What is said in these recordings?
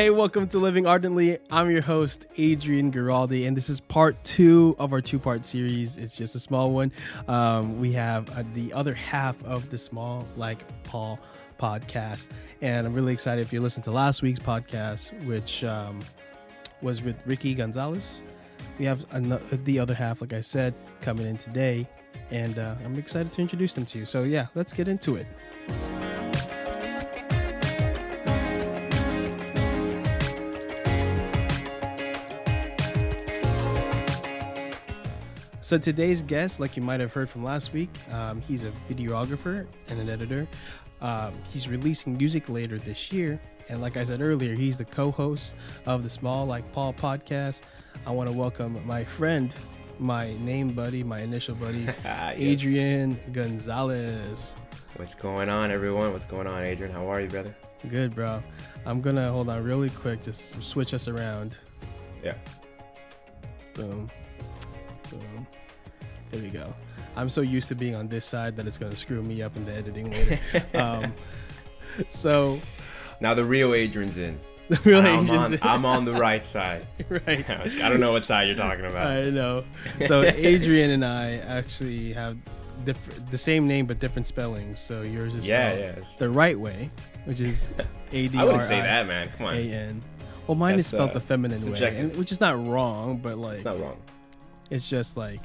Hey, welcome to Living Ardently. I'm your host, Adrian Giraldi, and this is part two of our two part series. It's just a small one. Um, we have uh, the other half of the Small Like Paul podcast, and I'm really excited if you listened to last week's podcast, which um, was with Ricky Gonzalez. We have ano- the other half, like I said, coming in today, and uh, I'm excited to introduce them to you. So, yeah, let's get into it. So today's guest, like you might have heard from last week, um, he's a videographer and an editor. Um, he's releasing music later this year, and like I said earlier, he's the co-host of the Small Like Paul podcast. I want to welcome my friend, my name buddy, my initial buddy, Yes. Adrian Gonzalez. What's going on, everyone? What's going on, Adrian? How are you, brother? Good, bro. I'm gonna hold on really quick, just switch us around. Yeah. Boom. Boom. There we go. I'm so used to being on this side that it's going to screw me up in the editing later. um, so, Now the real Adrian's in. really, I'm on, I'm on the right side. right. I don't know what side you're talking about. I know. So, Adrian and I actually have diff- the same name but different spellings. So, yours is Yeah, yeah. the right way, which is A D I R wouldn't say that, man. Come on. A N. Well, mine is spelled uh, the feminine way, and, which is not wrong, but like It's not wrong. It's just like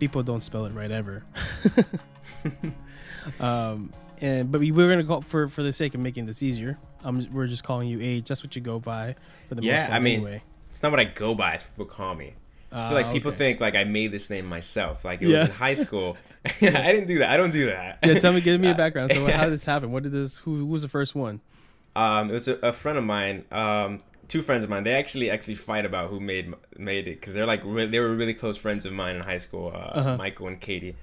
people don't spell it right ever. um, and but we we're gonna go for for the sake of making this easier. Um, we're just calling you age. That's what you go by for the most Yeah, part. I mean, anyway. It's not what I go by. It's what people call me. I feel Ah, like people okay. think like I made this name myself. Like it Yeah. was in high school. I didn't do that. I don't do that. Yeah, tell me, give me a Uh, background. So, how did this happen? What did this? Who, who was the first one? Um, it was a, a friend of mine. Um, two friends of mine. They actually actually fight about who made made it because they're like re- they were really close friends of mine in high school. Uh, Uh-huh. Michael and Katie.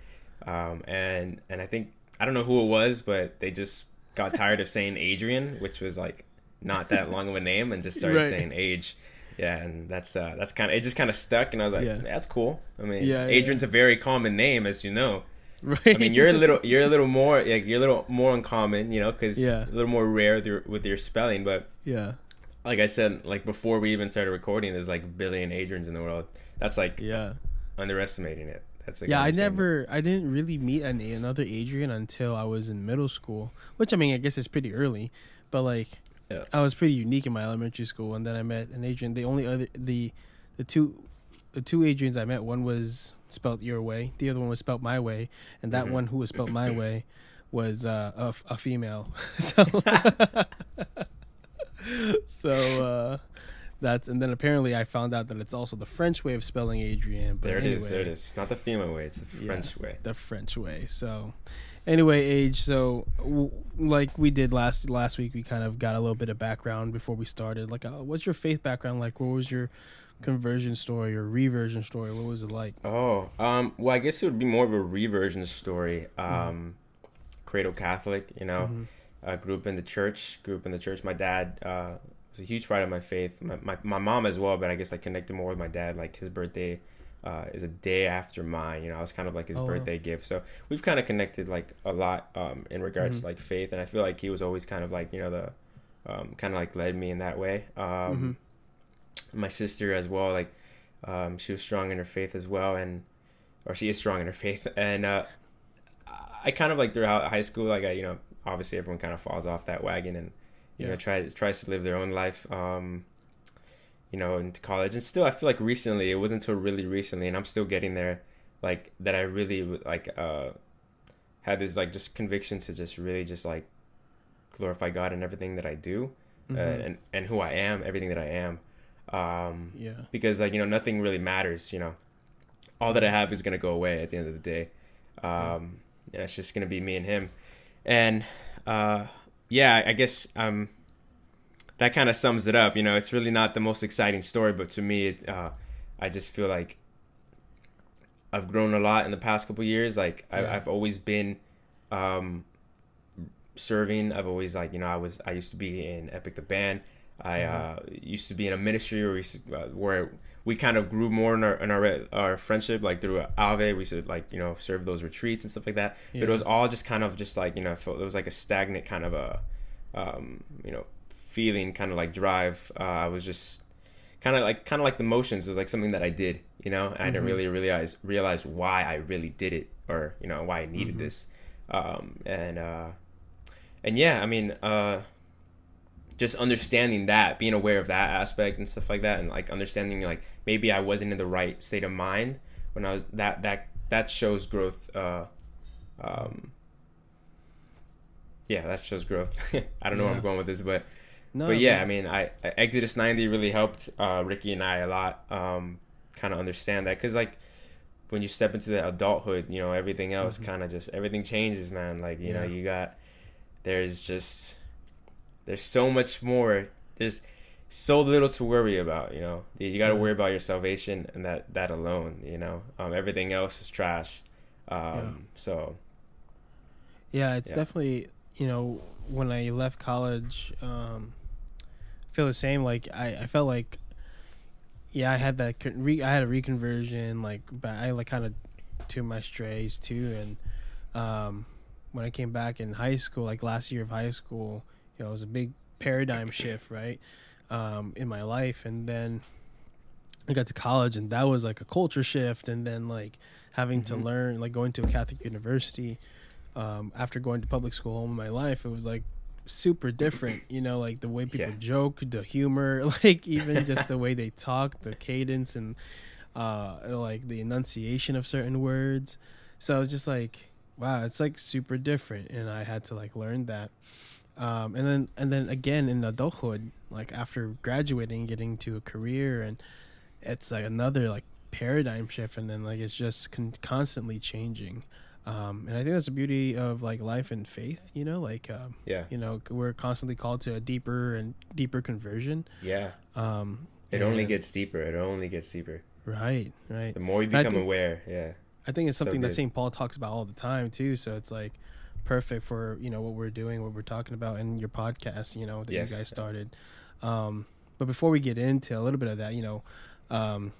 Um, and and I think I don't know who it was, but they just got tired of saying Adrian, which was like not that long of a name, and just started Right. saying Age. Yeah, and that's uh, that's kind of it. Just kind of stuck, and I was like, Yeah. that's cool. I mean, Yeah, yeah. Adrian's a very common name, as you know. Right. I mean, you're a little, you're a little more, like you're a little more uncommon, you know, because Yeah. a little more rare with your, with your spelling. But yeah, like I said, like before we even started recording, there's like billion Adrians in the world. That's like yeah, underestimating it. That's like yeah. I never, I didn't really meet an, another Adrian until I was in middle school. Which I mean, I guess it's pretty early, but like, Yeah. I was pretty unique in my elementary school, and then I met an Adrian. The only other, the, the two, the two Adrians I met, one was spelt your way, the other one was spelt my way, and that Mhm. one who was spelt my way was uh, a, a female. so, so uh, that's and then apparently I found out that it's also the French way of spelling Adrian. But There it is. anyway, There it is. Not the female way. It's the Yeah. French way. the French way. So, anyway, age. So, w- like we did last last week, we kind of got a little bit of background before we started. Like, uh, what's your faith background like? What was your conversion story or reversion story? What was it like? Oh, um, well, I guess it would be more of a reversion story. Mm-hmm. Um, Cradle Catholic, you know, Mhm. Uh, grew up in the church. Grew up in the church. My dad uh, was a huge part of my faith. My, my my mom as well, but I guess I connected more with my dad. Like his birthday uh, is a day after mine. You know, I was kind of like his Oh, wow. birthday gift. So we've kind of connected like a lot um, in regards Mhm. to like faith, and I feel like he was always kind of like you know the um, kind of like led me in that way. Um, My sister as well, like um, she was strong in her faith as well, and or she is strong in her faith, and uh, I kind of like throughout high school, like I you know obviously everyone kind of falls off that wagon and you Yeah. know try tries to live their own life. Um, you know, into college, and still, I feel like recently it wasn't until really recently, and I'm still getting there, like that. I really like uh, had this like just conviction to just really just like glorify God in everything that I do, uh, Mhm. and and who I am, everything that I am. Um, yeah, because like you know nothing really matters you know all that i have is going to go away at the end of the day um and it's just going to be me and him and uh yeah i guess um that kind of sums it up you know it's really not the most exciting story but to me it, uh i just feel like i've grown a lot in the past couple years like I, Yeah. i've always been um serving i've always like you know i was i used to be in epic the band I uh, used to be in a ministry where we, s- uh, where we kind of grew more in our in our, our friendship, like through Ave. We used to like you know serve those retreats and stuff like that. But it was all just kind of just like you know, it was like a stagnant kind of a, um, you know, feeling, kind of like drive. Uh, I was just kind of like kind of like the motions. It was like something that I did, you know. And I didn't Mhm. really realize realize why I really did it, or you know why I needed Mhm. this. Um, and uh, and yeah, I mean, uh, just understanding that, being aware of that aspect and stuff like that, and like understanding like maybe I wasn't in the right state of mind when I was that that that shows growth. Uh, um, yeah, that shows growth. I don't know where I'm going with this, but No, but yeah. I mean, I I- Exodus 90 really helped uh, Ricky and I a lot. Um, kind of understand that because like when you step into the adulthood, you know, everything else Mhm. kind of just everything changes, man. Like you know, you got there's just there's so much more. There's so little to worry about. You know, you, got to worry about your salvation and that that alone. You know, um, everything else is trash. Um, Yeah. So Yeah, it's Yeah. definitely you know when I left college, um, I feel the same. Like I, I felt like, yeah, I had that re- I had a reconversion. Like, but I like kind of to my strays too. And um, when I came back in high school, like last year of high school, you know, it was a big paradigm shift, right, um, in my life. And then I got to college, and that was like a culture shift. And then like having to Mhm. learn, like going to a Catholic university um, after going to public school all in my life, it was like super different. You know, like the way people Yeah. joke, the humor, like even just the way they talk, the cadence, and uh, like the enunciation of certain words. So I was just like, wow, it's like super different, and I had to like learn that. Um, and then and then again in adulthood, like after graduating, getting to a career, and it's like another like paradigm shift, and then like it's just con- constantly changing. Um, and I think that's the beauty of like life and faith, you know, like um, yeah, you know we're constantly called to a deeper and deeper conversion. yeah. Um, It only gets deeper. It only gets deeper. right, right. The more you become think- aware, yeah. I think it's So something that. St. Paul talks about all the time too. So it's like perfect for you know what we're doing, what we're talking about, and your podcast, you know, that Yes. you guys started. Um, but before we get into a little bit of that, you know, um,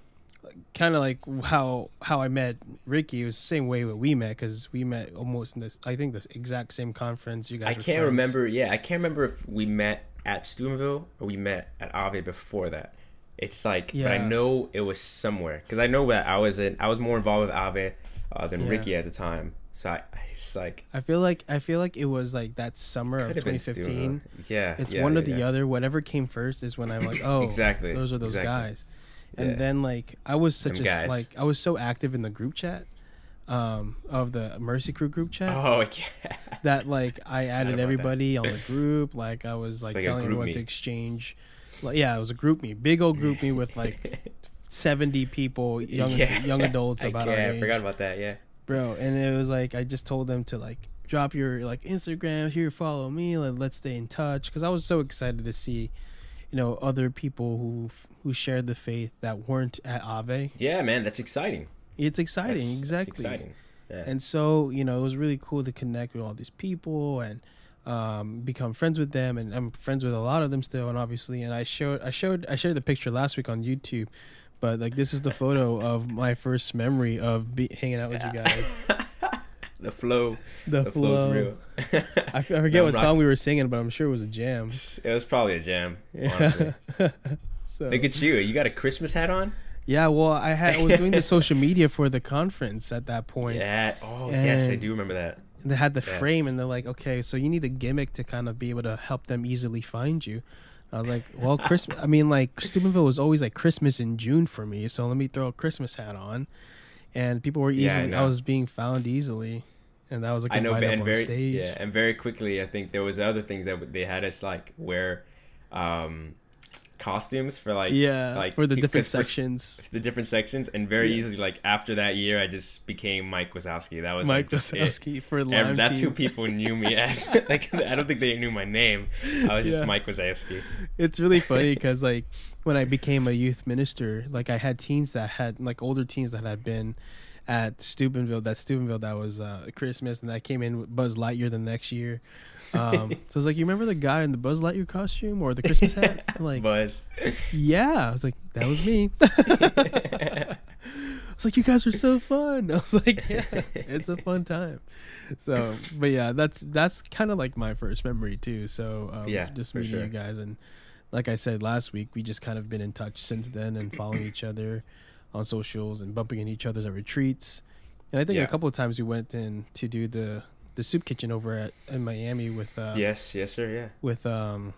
kind of like how how I met Ricky it was the same way that we met because we met almost in this. I think the exact same conference. You guys. I can't friends. remember. Yeah, I can't remember if we met at Steubenville or we met at Ave before that. It's like, but I know it was somewhere because I know that I was in. I was more involved with Ave uh, than Yeah. Ricky at the time. So I, I it's like I feel like I feel like it was like that summer of could have been 2015. Yeah, It's yeah, one yeah, or the yeah. other. Whatever came first is when I'm like, oh, exactly. those are those exactly. guys. And then like I was such Them a guys. like I was so active in the group chat um of the Mercy Crew group chat Oh yeah. that like I added about that. everybody on the group like I was like, like telling everyone to exchange like yeah, it was a GroupMe, big old GroupMe with like 70 people, young Yeah. young adults I, about yeah, our I age. forgot about that. Yeah. Bro, and it was like I just told them to like drop your like Instagram here, follow me, like let's stay in touch because I was so excited to see, you know, other people who who shared the faith that weren't at Ave. Yeah, man, that's exciting. It's exciting, That's- that's exciting. Yeah. And so you know, it was really cool to connect with all these people and um, become friends with them. And I'm friends with a lot of them still, and obviously, and I showed I showed I shared the picture last week on YouTube. But like this is the photo of my first memory of be- hanging out with you guys. the flow, The, the flow. real. I, forget No, what rock- song we were singing, but I'm sure it was a jam. It was probably a jam. Honestly. so Look at you. You got a Christmas hat on? yeah, well, I had I was doing the social media for the conference at that point. Yeah. Oh, yes, I do remember that. They had the Yes. frame, and they're like, okay, so you need a gimmick to kind of be able to help them easily find you. I was like, well, Christmas. I mean, like Steubenville was always like Christmas in June for me, so let me throw a Christmas hat on, and people were Yeah, I easily. I, was being found easily, and that was like I know, and very stage. yeah, and very quickly, I think there was other things that they had us like wear um, costumes for like yeah, like for the different because for sections. the different sections, and very Yeah. easily like after that year, I just became Mike Wazowski. That was Mike like, just it. Wazowski for Lime that's who people knew me as. like I don't think they knew my name. I was just Yeah. Mike Wazowski. it's really funny because like when I became a youth minister, like I had teens that had like older teens that had been at Steubenville, that Steubenville that was uh, Christmas, and that came in with Buzz Lightyear the next year. Um, so I was like, you remember the guy in the Buzz Lightyear costume or the Christmas hat? I'm like, Buzz. yeah. I was like, that was me. I was like, "You guys are so fun." I was like, "Yeah, it's a fun time." So, but yeah, that's that's kind of like my first memory too. So um, Yeah, just meeting sure. you guys and like I said last week, we just kind of been in touch since then and following each other on socials and bumping in each other's at retreats. And I think Yeah. a couple of times we went in to do the the soup kitchen over at in Miami with uh, yes, yes, sir. Yeah. with um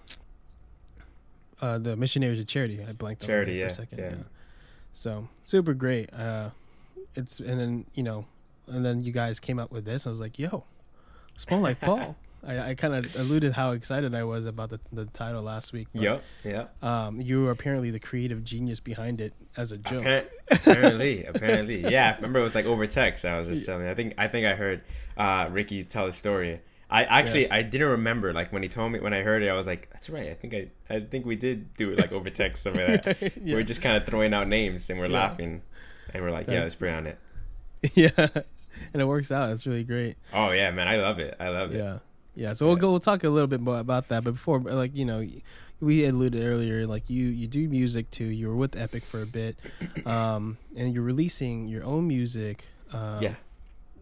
uh the missionaries of charity i blanked on Charity, that for yeah, a second yeah. so super great uh it's and then you know and then you guys came up with this i was like yo small like paul i, I kind of alluded how excited i was about the, the title last week but, Yep. Yep. um you were apparently the creative genius behind it as a joke Appar- apparently, apparently, yeah. Remember, it was like over text. I was just telling. You. I think, I think I heard uh, Ricky tell the story. I actually, I didn't remember. Like when he told me, when I heard it, I was like, "That's right." I think I, I think we did do it like over text, some of that. We yeah. We're just kind of throwing out names and we're Yeah. laughing, and we're like, "Yeah, let's pray on it." yeah and it works out it's really great Oh yeah, man, I love it. I love it. Yeah, yeah. So we'll go. We'll talk a little bit more about that. But before, like you know, we alluded earlier, like you you do music too. You were with Epic for a bit, um, and you're releasing your own music. Um, Yeah.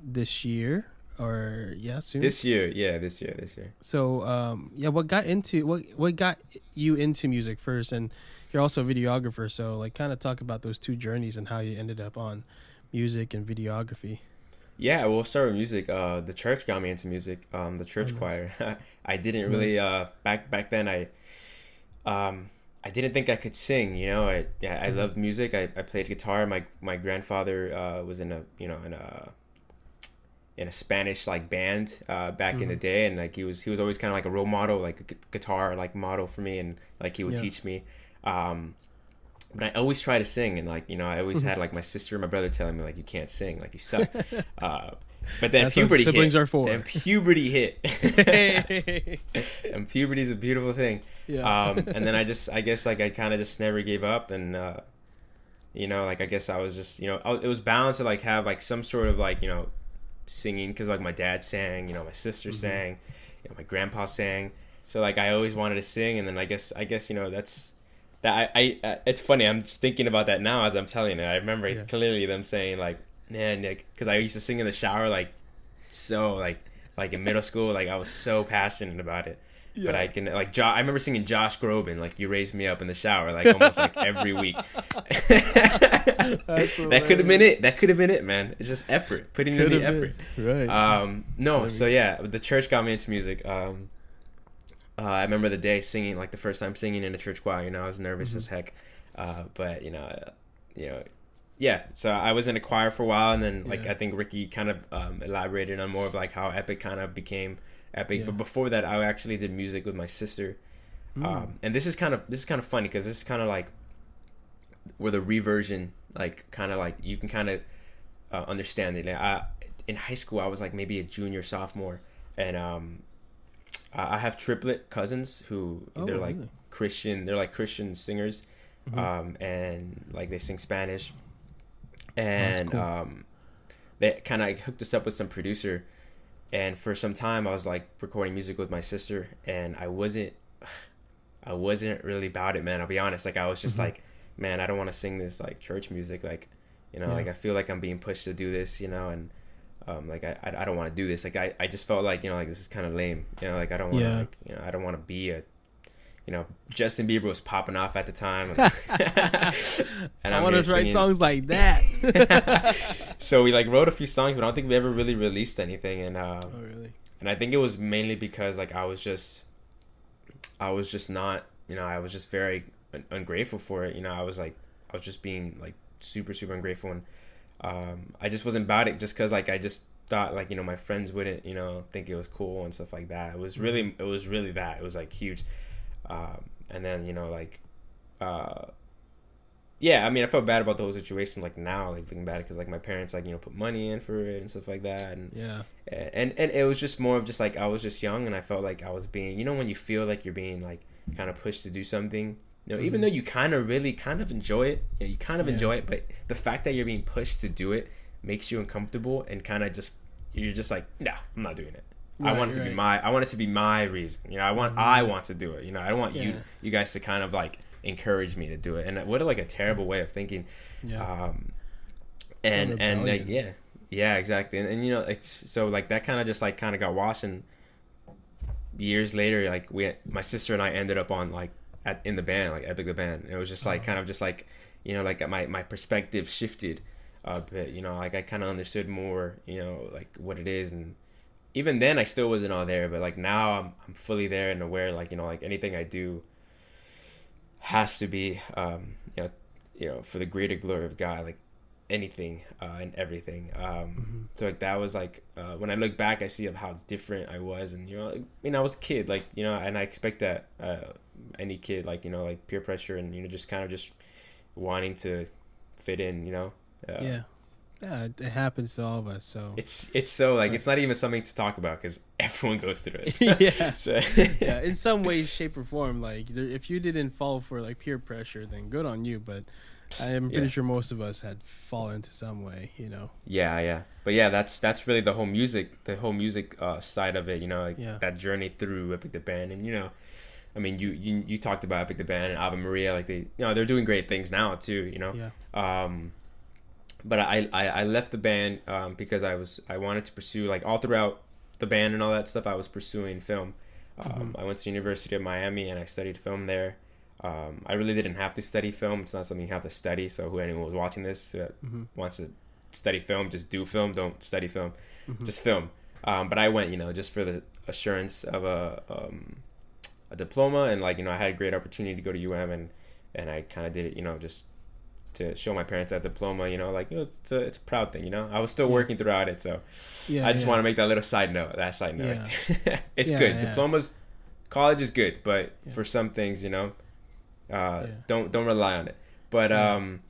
This year, or yeah, soon. This year, yeah, this year, this year. so um, yeah, what got into what what got you into music first, and you're also a videographer. So like, kind of talk about those two journeys and how you ended up on music and videography. Yeah, we'll start with music. Uh, the church got me into music. Um, the church Oh, nice. choir. I didn't really uh back back then. I um I didn't think I could sing. You know, I yeah I Mhm. loved music. I, I played guitar. My my grandfather uh was in a you know in a in a Spanish like band uh back in the Mhm. day, and like he was he was always kind of like a role model, like a gu- guitar like model for me, and like he would Yeah. teach me. Um, but I always try to sing, and like you know, I always Mhm. had like my sister and my brother telling me like you can't sing, like you suck. uh, but then That's what puberty siblings hit. are for. Then puberty hit, and puberty is a beautiful thing. yeah. Um, and then I just, I guess, like I kind of just never gave up, and uh, you know, like I guess I was just, you know, I, it was balanced to like have like some sort of like you know, singing because like my dad sang, you know, my sister Mhm. sang, you know, my grandpa sang, so like I always wanted to sing, and then I guess, I guess you know, that's that I, I, uh, it's funny. I'm just thinking about that now as I'm telling it. I remember Yeah. clearly them saying like, man, like, because I used to sing in the shower like, so like, like in middle school, like I was so passionate about it. But I can like jo- I remember singing Josh Groban like "You Raised Me Up" in the shower like almost like every week. that could have been it. That could have been it, man. It's just effort, putting in the effort. been. Right. Um, no, so yeah, the church got me into music. Um, uh, I remember the day singing, like the first time singing in a church choir. You know, I was nervous Mhm. as heck, uh, but you know, uh, you know, yeah. So I was in a choir for a while, and then like Yeah. I think Ricky kind of um, elaborated on more of like how Epic kind of became Epic. Yeah. But before that, I actually did music with my sister. Mm. Um, and this is kind of this is kind of funny because this is kind of like where the reversion, like kind of like you can kind of uh, understand it. Like, I, in high school, I was like maybe a junior, sophomore, and um, I I have triplet cousins who Oh, they're like really? Christian. They're like Christian singers, Mhm. um, and like they sing Spanish, and cool. um, they kind of hooked us up with some producer. And for some time, I was like recording music with my sister, and I wasn't, I wasn't really about it, man. I'll be honest. Like I was just Mhm. like, man, I don't want to sing this like church music. Like, you know, Yeah. like I feel like I'm being pushed to do this, you know, and um, like I, I, I don't want to do this. Like I, I just felt like you know, like this is kind of lame. You know, like I don't want to, Yeah. like, you know, I don't want to be a, you know, Justin Bieber was popping off at the time, and, and I want to write songs like that. so we like wrote a few songs, but I don't think we ever really released anything. And uh, oh, really? and I think it was mainly because like I was just, I was just not, you know, I was just very un- ungrateful for it. You know, I was like, I was just being like super super ungrateful, and um, I just wasn't about it just because like I just thought like you know my friends wouldn't you know think it was cool and stuff like that. It was really it was really that it was like huge, um, and then you know like. Uh, yeah, I mean, I felt bad about the whole situation. Like now, like looking back, because like my parents, like you know, put money in for it and stuff like that, and Yeah. and and it was just more of just like I was just young and I felt like I was being you know when you feel like you're being like kind of pushed to do something you know even Mhm. though you kind of really kind of enjoy it you, know, you kind of Yeah. enjoy it but the fact that you're being pushed to do it makes you uncomfortable and kind of just you're just like nah I'm not doing it I want it to be my I want it to be my reason you know I want Mhm. I want to do it you know I don't want you Yeah. you guys to kind of like encourage me to do it and what a, like a terrible way of thinking Yeah. um, and and like yeah yeah exactly and, and you know it's so like that kind of just like kind of got washed and years later like we my sister and i ended up on like at in the band like epic the band. It was just like Oh. kind of just like you know like my my perspective shifted a bit you know like i kind of understood more you know like what it is. And even then i still wasn't all there but like now i'm, I'm fully there and aware like you know like anything i do has to be um you know you know for the greater glory of god. Like anything uh, and everything. Um, Mhm. so like that was like uh, when I look back, I see of how different I was, and you know, like, I mean, I was a kid, like you know, and I expect that uh, any kid, like you know, like peer pressure and you know, just kind of just wanting to fit in, you know. Uh, yeah, yeah, it, it happens to all of us. So It's it's so like it's not even something to talk about because everyone goes through this. yeah. so yeah, in some way, shape, or form, like there, if you didn't fall for like peer pressure, then good on you. But I am pretty Yeah. sure most of us had fallen to some way, you know. Yeah, yeah, but yeah, that's that's really the whole music, the whole music uh, side of it. You know, like Yeah. that journey through Epic the band, and you know, I mean, you you, you talked about Epic the band and Ave Maria, like they, you know, they're doing great things now too. You know, Yeah, um, but I, I I left the band um, because I was I wanted to pursue like all throughout the band and all that stuff. I was pursuing film. Um, I went to University of Miami and I studied film there. Um, I really didn't have to study film. It's not something you have to study. So who anyone was watching this uh, hmm wants to study film, just do film. Don't study film, Mhm. just film. Um, but I went, you know, just for the assurance of a um, a diploma, and like you know, I had a great opportunity to go to UM, and and I kind of did it, you know, just to show my parents that diploma. You know, like you know, it's a it's a proud thing. You know, I was still Yeah. working throughout it, so yeah. I just yeah. want to make that little side note. That side note, it's good. Diplomas, college is good, but for some things, you know, uh, Yeah. don't don't rely on it. But Yeah. um,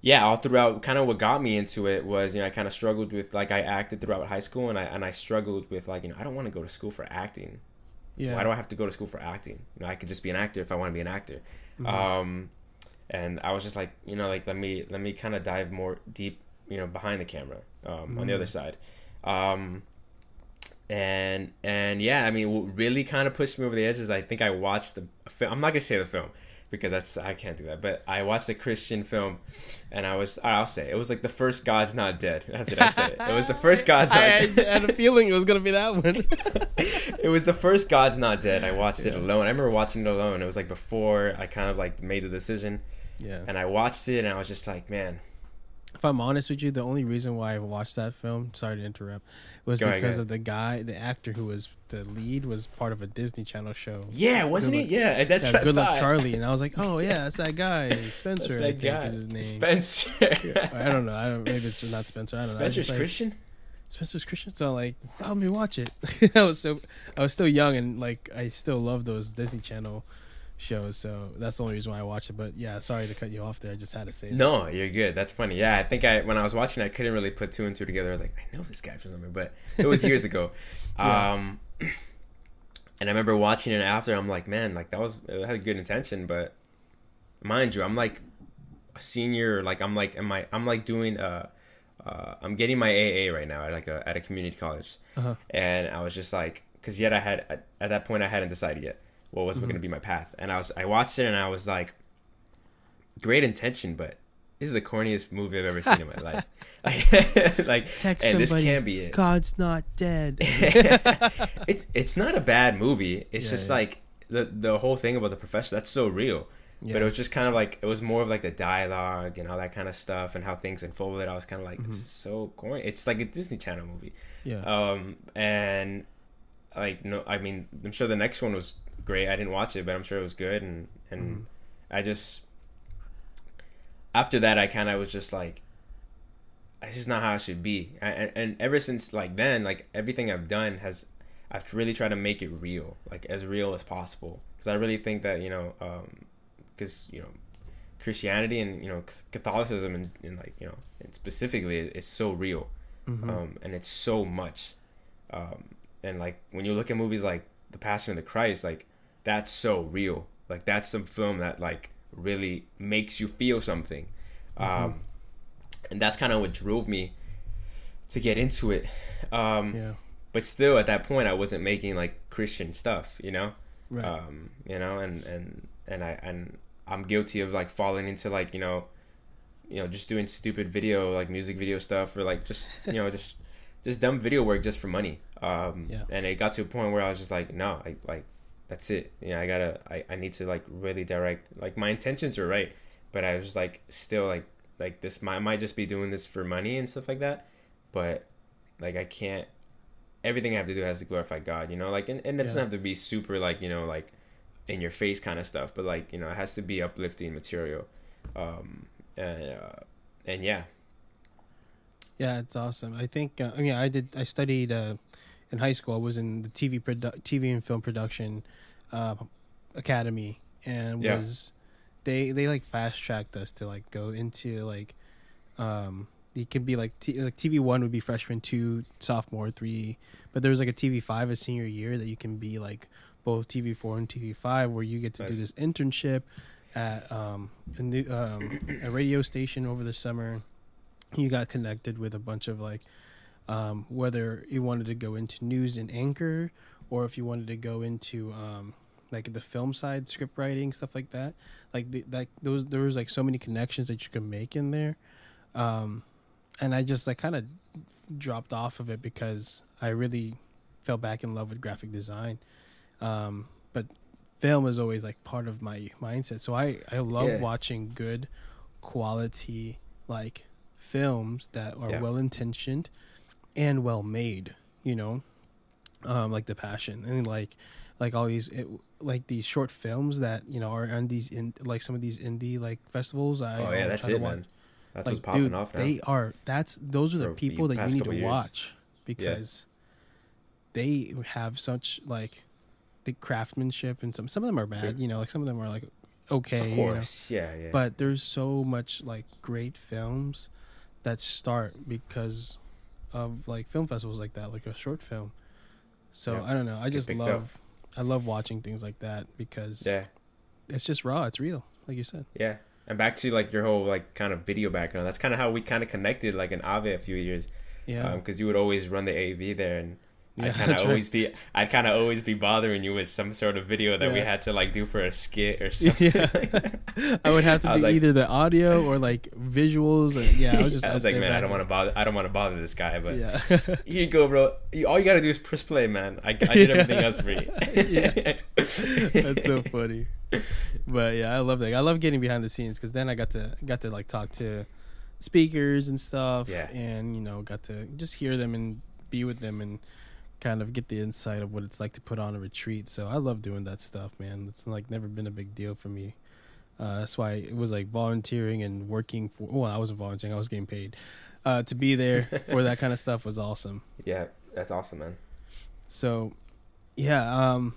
yeah, all throughout, kind of what got me into it was, you know, I kind of struggled with like I acted throughout high school, and I and I struggled with like, you know, I don't want to go to school for acting. Yeah. Why do I have to go to school for acting? You know, I could just be an actor if I want to be an actor. Mhm. Um, and I was just like, you know, like let me let me kind of dive more deep, you know, behind the camera, um, on the other side. Um, and and yeah, I mean, what really kind of pushed me over the edge is I think I watched the film. I'm not gonna say the film because that's I can't do that. But I watched a Christian film, and I was I'll say it was like the first God's Not Dead. That's what I say. It was the first God's Not I, I had a feeling it was gonna be that one. it was the first God's Not Dead. I watched it alone. I remember watching it alone. It was like before I kind of like made the decision, yeah. and I watched it, and I was just like, man, If I'm honest with you, the only reason why I watched that film, sorry to interrupt, was Go because ahead. of the guy, the actor who was the lead, was part of a Disney Channel show. yeah, wasn't Good it? Yeah, that's yeah, Good Luck. Charlie, and I was like, oh yeah, that's that guy, That's Spencer. I that think guy, is his name. Spencer. I don't know. I don't. Maybe it's not Spencer. I don't know. Spencer's just like, Christian. Spencer's Christian. So like, help me watch it. I was so I was still young and like I still love those Disney Channel shows. So that's the only reason why I watched it. But yeah, sorry to cut you off there. I just had to say that. No, you're good. That's funny. Yeah, I think I when I was watching, I couldn't really put two and two together. I was like, I know this guy from somewhere, but it was years ago. Yeah. Um, and I remember watching it after. I'm like, man, like that was it had a good intention, but mind you, I'm like a senior. Like I'm like, am I? I'm like doing uh, uh, I'm getting my AA right now at like a at a community college, Uh-huh. and I was just like, because yet I had at, at that point I hadn't decided yet what was Mhm. going to be my path, and I was I watched it and I was like, great intention, but this is the corniest movie I've ever seen in my life. Like, like Text and this somebody. can't be it. God's not dead. it's it's not a bad movie. It's Yeah, just yeah. like the the whole thing about the professor that's so real. yeah. But it was just kind of like it was more of like the dialogue and all that kind of stuff and how things unfolded. I was kind of like, this Mhm. is so corny. It's like a Disney Channel movie. yeah. Um, and like no, I mean, I'm sure the next one was great. I didn't watch it, but I'm sure it was good. And and Mhm. I just after that, I kind of was just like, this is not how it should be. And, and ever since like then, like everything I've done has, I've really tried to make it real, like as real as possible. Because I really think that you know, because you know, Christianity and you know Catholicism and, and like you know, specifically, is so real Mhm. um, and it's so much. Um, and like when you look at movies like The Passion of the Christ, like that's so real. Like that's some film that like really makes you feel something. Um, and that's kind of what drove me to get into it. Um, yeah. But still, at that point, I wasn't making like Christian stuff, you know Right. um, you know, and and and I and I'm guilty of like falling into like you know, you know just doing stupid video like music video stuff or like just you know just just dumb video work just for money. Um, Yeah. And it got to a point where I was just like, no, I like that's it. You know, I gotta I, I need to like really direct. Like my intentions are right, but I was like still like like this might might just be doing this for money and stuff like that, but like I can't. Everything I have to do has to glorify God. You know, like and, and it doesn't Yeah. have to be super like you know like in your face kind of stuff, but like you know it has to be uplifting material. Um, and uh, and yeah, Yeah, it's awesome. I think uh, yeah, I did. I studied uh, in high school. I was in the TV produ- TV and film production uh, academy, and Yeah. was they they like fast tracked us to like go into like um it could be like t- like TV one would be freshman two, sophomore three, but there was like a TV five a senior year that you can be like both TV four and TV five where you get to do this internship at um a new um a radio station over the summer. You got connected with a bunch of like um whether you wanted to go into news and anchor or if you wanted to go into um like the film side script writing stuff like that like the, like those there was like so many connections that you could make in there um and i just like kind of dropped off of it because i really fell back in love with graphic design um but film is always like part of my mindset so i i love Yeah. watching good quality like films that are Yeah. well intentioned and well made you know um like the passion and like like all these it, like these short films that you know are on these in like some of these indie like festivals i oh yeah, that's it, man. That's like what's popping dude off now. they are that's those are the For the people that you need to years. watch because they have such like the craftsmanship and some some of them are bad you know like some of them are like okay of you know? course, yeah, yeah. but there's so much like great films that start because of like film festivals like that like a short film so Yeah. i don't know i just picked up. love i love watching things like that because yeah, it's just raw it's real like you said yeah. And back to like your whole like kind of video background. That's kind of how we kind of connected like in Ave a few years. yeah um, because you would always run the AV there, and Yeah, I'd kind of that's right. always be, I'd kind of always be bothering you with some sort of video that we had to like do for a skit or something. yeah i would have to do like- either the audio or like visuals and yeah i was just I was like, man, I don't want to bother, I don't want to bother this guy, but yeah here you go, bro. You, all you gotta do is press play, man. I, I did everything else for you. Yeah. That's so funny. But yeah, I love that. I love getting behind the scenes because then I got to got to like talk to speakers and stuff, Yeah. and you know, got to just hear them and be with them and kind of get the insight of what it's like to put on a retreat. So I love doing that stuff, man. It's like never been a big deal for me. Uh, that's why it was like volunteering and working for. Well, I wasn't volunteering; I was getting paid. Uh, to be there for that kind of stuff was awesome. yeah, that's awesome, man. So, yeah. Um,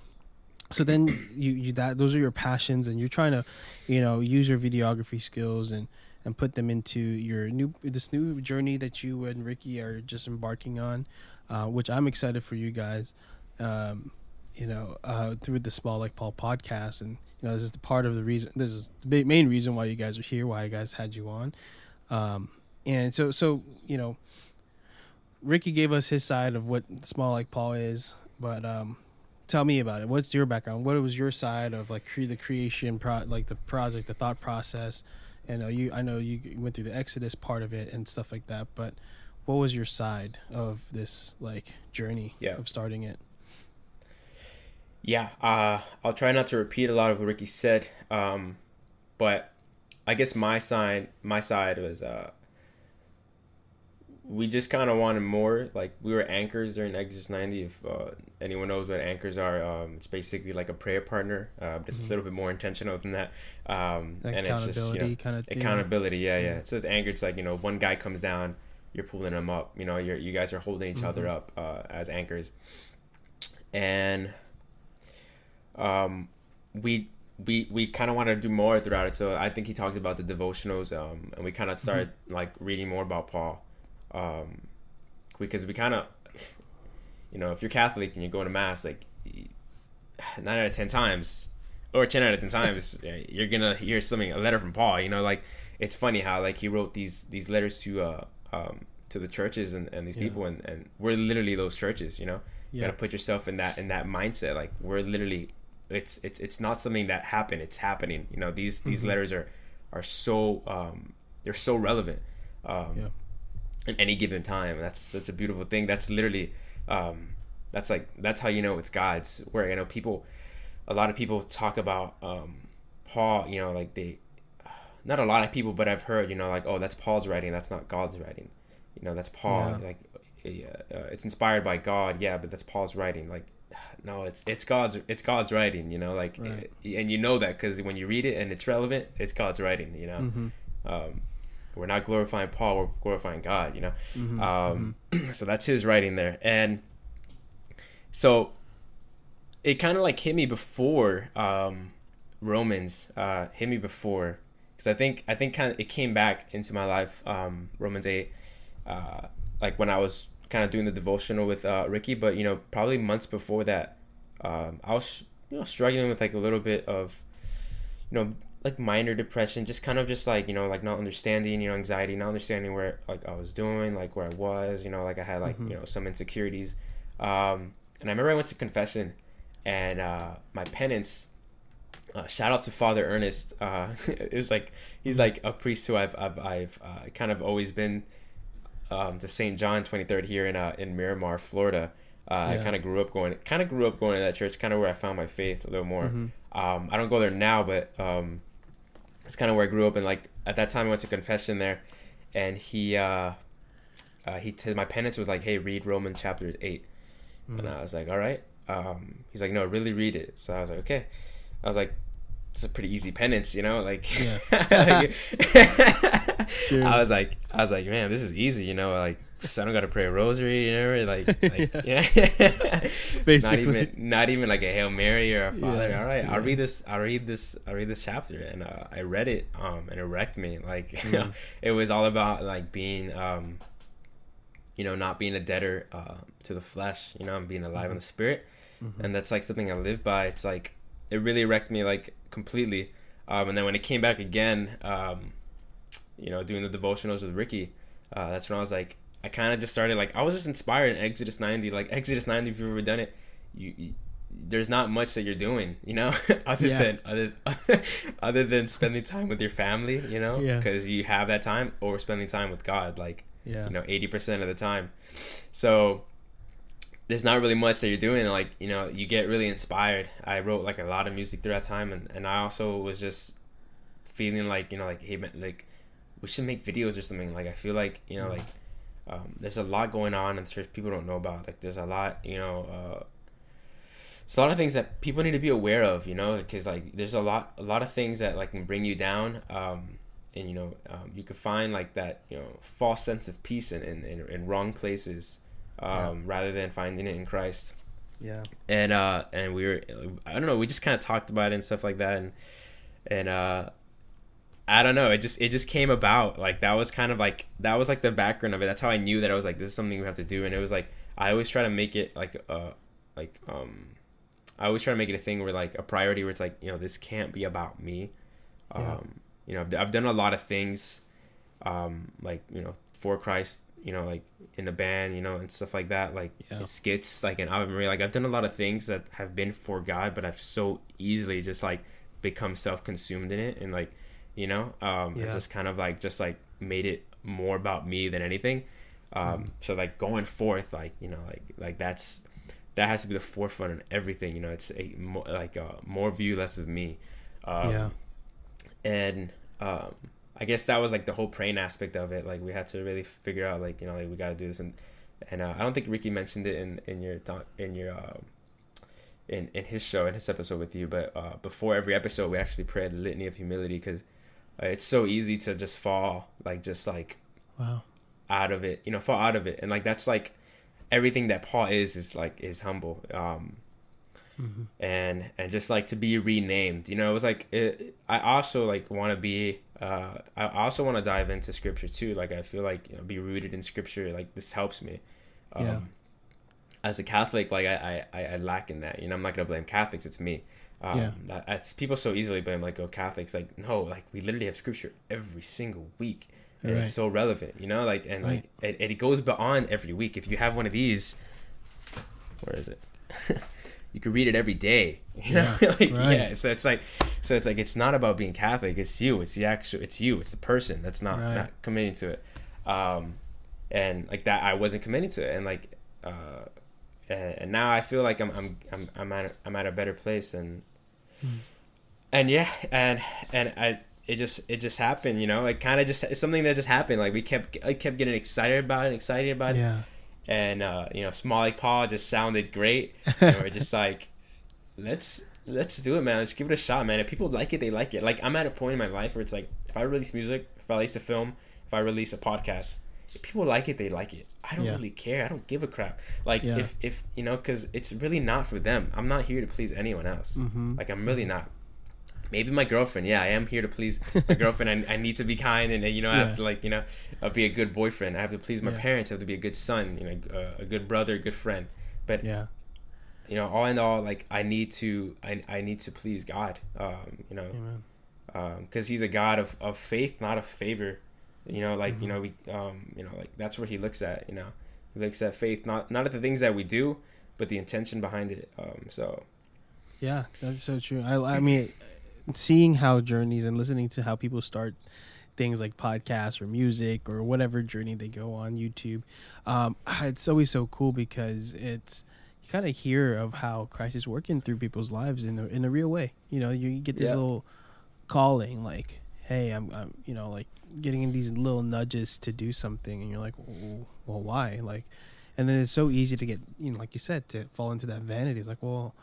so then you you that those are your passions, and you're trying to, you know, use your videography skills and and put them into your new this new journey that you and Ricky are just embarking on, uh, which I'm excited for you guys. Um, you know, uh, through the Small Like Paul podcast, and you know, this is the part of the reason. This is the main reason why you guys are here, why you guys had you on. Um, and so, so you know, Ricky gave us his side of what Small Like Paul is, but um, tell me about it. What's your background? What was your side of like cre- the creation, pro- like the project, the thought process? And uh, you, I know you went through the Exodus part of it and stuff like that, but what was your side of this like journey Yeah. of starting it? Yeah, uh, I'll try not to repeat a lot of what Ricky said, um, but I guess my side, my side was uh, we just kind of wanted more. Like we were anchors during Exodus 90. If uh, anyone knows what anchors are, um, it's basically like a prayer partner, uh, but it's Mhm. a little bit more intentional than that. Um, and it's accountability just you know, kind of thing. accountability. Yeah, yeah. Mhm. It's just anchor. It's like you know, one guy comes down, you're pulling them up. You know, you're you guys are holding each other Mhm. up uh, as anchors, and um, we we we kind of wanted to do more throughout it. So I think he talked about the devotionals, um, and we kind of started like reading more about Paul, um, because we kind of, you know, if you're Catholic and you're going to mass, like nine out of ten times, or ten out of ten times, you're gonna hear something a letter from Paul. You know, like it's funny how like he wrote these these letters to uh um to the churches and, and these Yeah. people and, and we're literally those churches you know you Yeah. gotta put yourself in that in that mindset like we're literally it's it's it's not something that happened it's happening you know these these Mhm. letters are are so um they're so relevant um, Yeah. in any given time. That's such a beautiful thing. That's literally um, that's like that's how you know it's God's. Where you know people, a lot of people talk about um, Paul. You know, like they, not a lot of people, but I've heard you know like oh that's Paul's writing. That's not God's writing. You know that's Paul. Yeah. Like yeah, uh, it's inspired by God. Yeah, but that's Paul's writing. Like no, it's it's God's it's God's writing. You know like Right. and you know that because when you read it and it's relevant, it's God's writing. You know. Mhm. Um, we're not glorifying Paul, we're glorifying God, you know. Mhm. Um, so that's his writing there, and so it kind of like hit me before um, Romans uh, hit me before because I think I think kind of it came back into my life um, Romans eight, uh, like when I was kind of doing the devotional with uh, Ricky, but you know probably months before that, um, I was you know struggling with like a little bit of you know like minor depression just kind of just like you know like not understanding you know anxiety not understanding where like i was doing like where i was you know like i had like Mhm. you know some insecurities um and i remember i went to confession and uh my penance uh, shout out to father ernest uh it was like he's like a priest who i've i've, I've uh, kind of always been um to st john 23rd here in uh in miramar florida uh, I kind of grew up going, kind of grew up going to that church, kind of where I found my faith a little more. Mhm. Um, I don't go there now, but um, it's kind of where I grew up. And like at that time, I went to confession there, and he uh, uh, he t- my penance was like, "Hey, read Romans chapter 8. Mm-hmm. and I was like, "All right." Um, he's like, "No, really read it." So I was like, "Okay." I was like, "It's a pretty easy penance, you know." Like, Yeah. I was like, I was like, man, this is easy, you know. Like, I don't got to pray a rosary, you know, like, like yeah. not Basically. even not even like a hail mary or a father Yeah, all right yeah. i'll read this i'll read this i'll read this chapter and uh, i read it um and it wrecked me like Mhm. it was all about like being um you know not being a debtor uh to the flesh you know and being alive in the spirit Mhm. and that's like something i live by it's like it really wrecked me like completely um and then when it came back again um you know doing the devotionals with ricky uh that's when i was like i kind of just started like i was just inspired in exodus 90 like exodus 90 if you've ever done it you, you there's not much that you're doing you know other Yeah. than other other than spending time with your family you know Yeah. because you have that time or spending time with god like yeah. you know 80% of the time so there's not really much that you're doing like you know you get really inspired. I wrote like a lot of music through that time and, and i also was just feeling like you know like hey man, like we should make videos or something. Like i feel like you know Mhm. like um, there's a lot going on in the church people don't know about like there's a lot you know uh it's a lot of things that people need to be aware of you know because like there's a lot a lot of things that like can bring you down um and you know um, you could find like that you know false sense of peace in in, in, in wrong places um Yeah. rather than finding it in christ yeah. and uh and we were i don't know we just kind of talked about it and stuff like that and and uh i don't know it just it just came about like that was kind of like that was like the background of it that's how i knew that i was like this is something we have to do and it was like i always try to make it like uh like um i always try to make it a thing where like a priority where it's like you know this can't be about me um Yeah. you know I've, I've done a lot of things um like you know for christ you know like in the band you know and stuff like that like Yeah. skits like an album like i've done a lot of things that have been for god but i've so easily just like become self-consumed in it and like you know um Yeah. just kind of like just like made it more about me than anything um Mhm. so like going forth like you know like like that's that has to be the forefront in everything you know it's a more like uh more view less of me um Yeah. and um i guess that was like the whole praying aspect of it. Like we had to really figure out like you know like we got to do this. And and uh, i don't think ricky mentioned it in in your in your um in in his show in his episode with you but uh before every episode we actually pray the litany of humility because uh, it's so easy to just fall like just like Wow. out of it you know fall out of it. And like that's like everything that paul is is like is humble um hmm and and just like to be renamed you know? It was like it, i also like want to be uh i also want to dive into scripture too like i feel like you know, be rooted in scripture like this helps me um Yeah. as a catholic like I, I i lack in that you know i'm not gonna blame catholics it's me um Yeah. that, that's people so easily blame like oh catholics like no like we literally have scripture every single week and Right. it's so relevant you know like and Right. like it, it goes beyond every week if you have one of these where is it you could read it every day. You know, Yeah, like right. yeah. So it's like, so it's like it's not about being Catholic. It's you. It's the actual. It's you. It's the person that's not Right. not committing to it. Um, and like that, I wasn't committing to it, and like, uh, and, and now I feel like I'm I'm I'm I'm at a, I'm at a better place, and Hmm. and yeah, and and I. It just it just happened, you know. it kind of just it's something that just happened. Like we kept I kept getting excited about it, excited about it, Yeah. And uh, you know, Small Like Paul just sounded great. And we're just like, let's let's do it, man. Let's give it a shot, man. If people like it, they like it. Like I'm at a point in my life where it's like, if I release music, if I release a film, if I release a podcast, if people like it, they like it. I don't Yeah. really care. I don't give a crap. Like Yeah. if if you know, because it's really not for them. I'm not here to please anyone else. Mm-hmm. Like I'm really not. Maybe my girlfriend. Yeah, I am here to please my girlfriend. I, I need to be kind, and you know, I Yeah. have to like you know, uh, be a good boyfriend. I have to please my Yeah. parents. I have to be a good son. You know, uh, a good brother, a good friend. But Yeah. you know, all in all, like I need to, I, I need to please God. Um, you know, because He's a God of, of faith, not of favor. You know, like you Mhm. know, we, um, you know, like that's where He looks at. You know, He looks at faith, not not at the things that we do, but the intention behind it. Um, so Yeah, that's so true. I, I mean, seeing how journeys and listening to how people start things like podcasts or music or whatever journey they go on YouTube, um, it's always so cool because it's you kind of hear of how Christ is working through people's lives in a, in a real way. You know, you get this Yeah. little calling like, "Hey, I'm, I'm," you know, like getting in these little nudges to do something, and you're like, "Well, well why?" Like, and then it's so easy to get, you know, like you said, to fall into that vanity. It's like, well,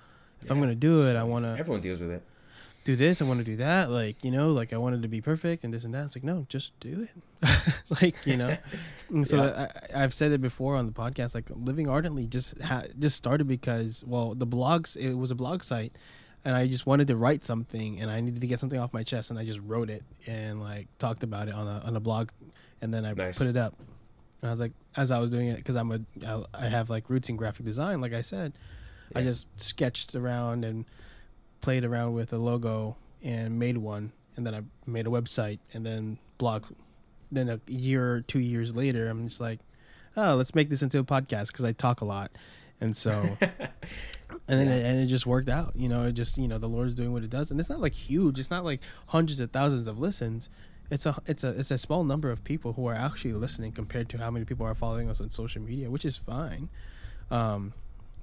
if I'm gonna do it, I want to Everyone deals with it. Do this, I want to do that. Like, you know, like I wanted to be perfect and this and that. It's like, no, just do it. like, you know. And so Yeah. I, I've said it before on the podcast. Like, living ardently just ha- just started because, well, the blogs. It was a blog site, and I just wanted to write something, and I needed to get something off my chest, and I just wrote it and like talked about it on a on a blog, and then I Nice. put it up. And I was like, as I was doing it, because I'm a I, I have like roots in graphic design, like I said. I just sketched around and played around with a logo and made one, and then I made a website and then blog. Then a year or two years later, I'm just like, oh, let's make this into a podcast because I talk a lot, and so and then Yeah. it, and it just worked out. You know, it just you know the Lord's doing what it does, and it's not like huge. It's not like hundreds of thousands of listens. It's a it's a it's a small number of people who are actually listening compared to how many people are following us on social media, which is fine. Um,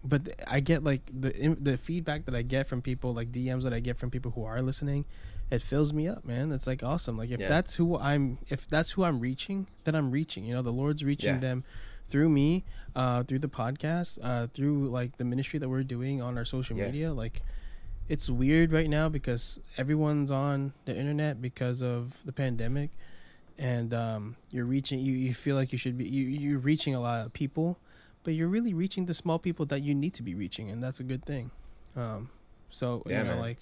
but I get like the the feedback that I get from people, like DMs that I get from people who are listening, it fills me up, man. It's like awesome. Like if Yeah. that's who I'm, if that's who I'm reaching, then I'm reaching. You know, the Lord's reaching Yeah. them through me, uh, through the podcast, uh, through like the ministry that we're doing on our social Yeah. media. Like, it's weird right now because everyone's on the internet because of the pandemic, and um, you're reaching. You, you feel like you should be. You, you're reaching a lot of people, but you're really reaching the small people that you need to be reaching, and that's a good thing. Um, so Yeah, you know, man. like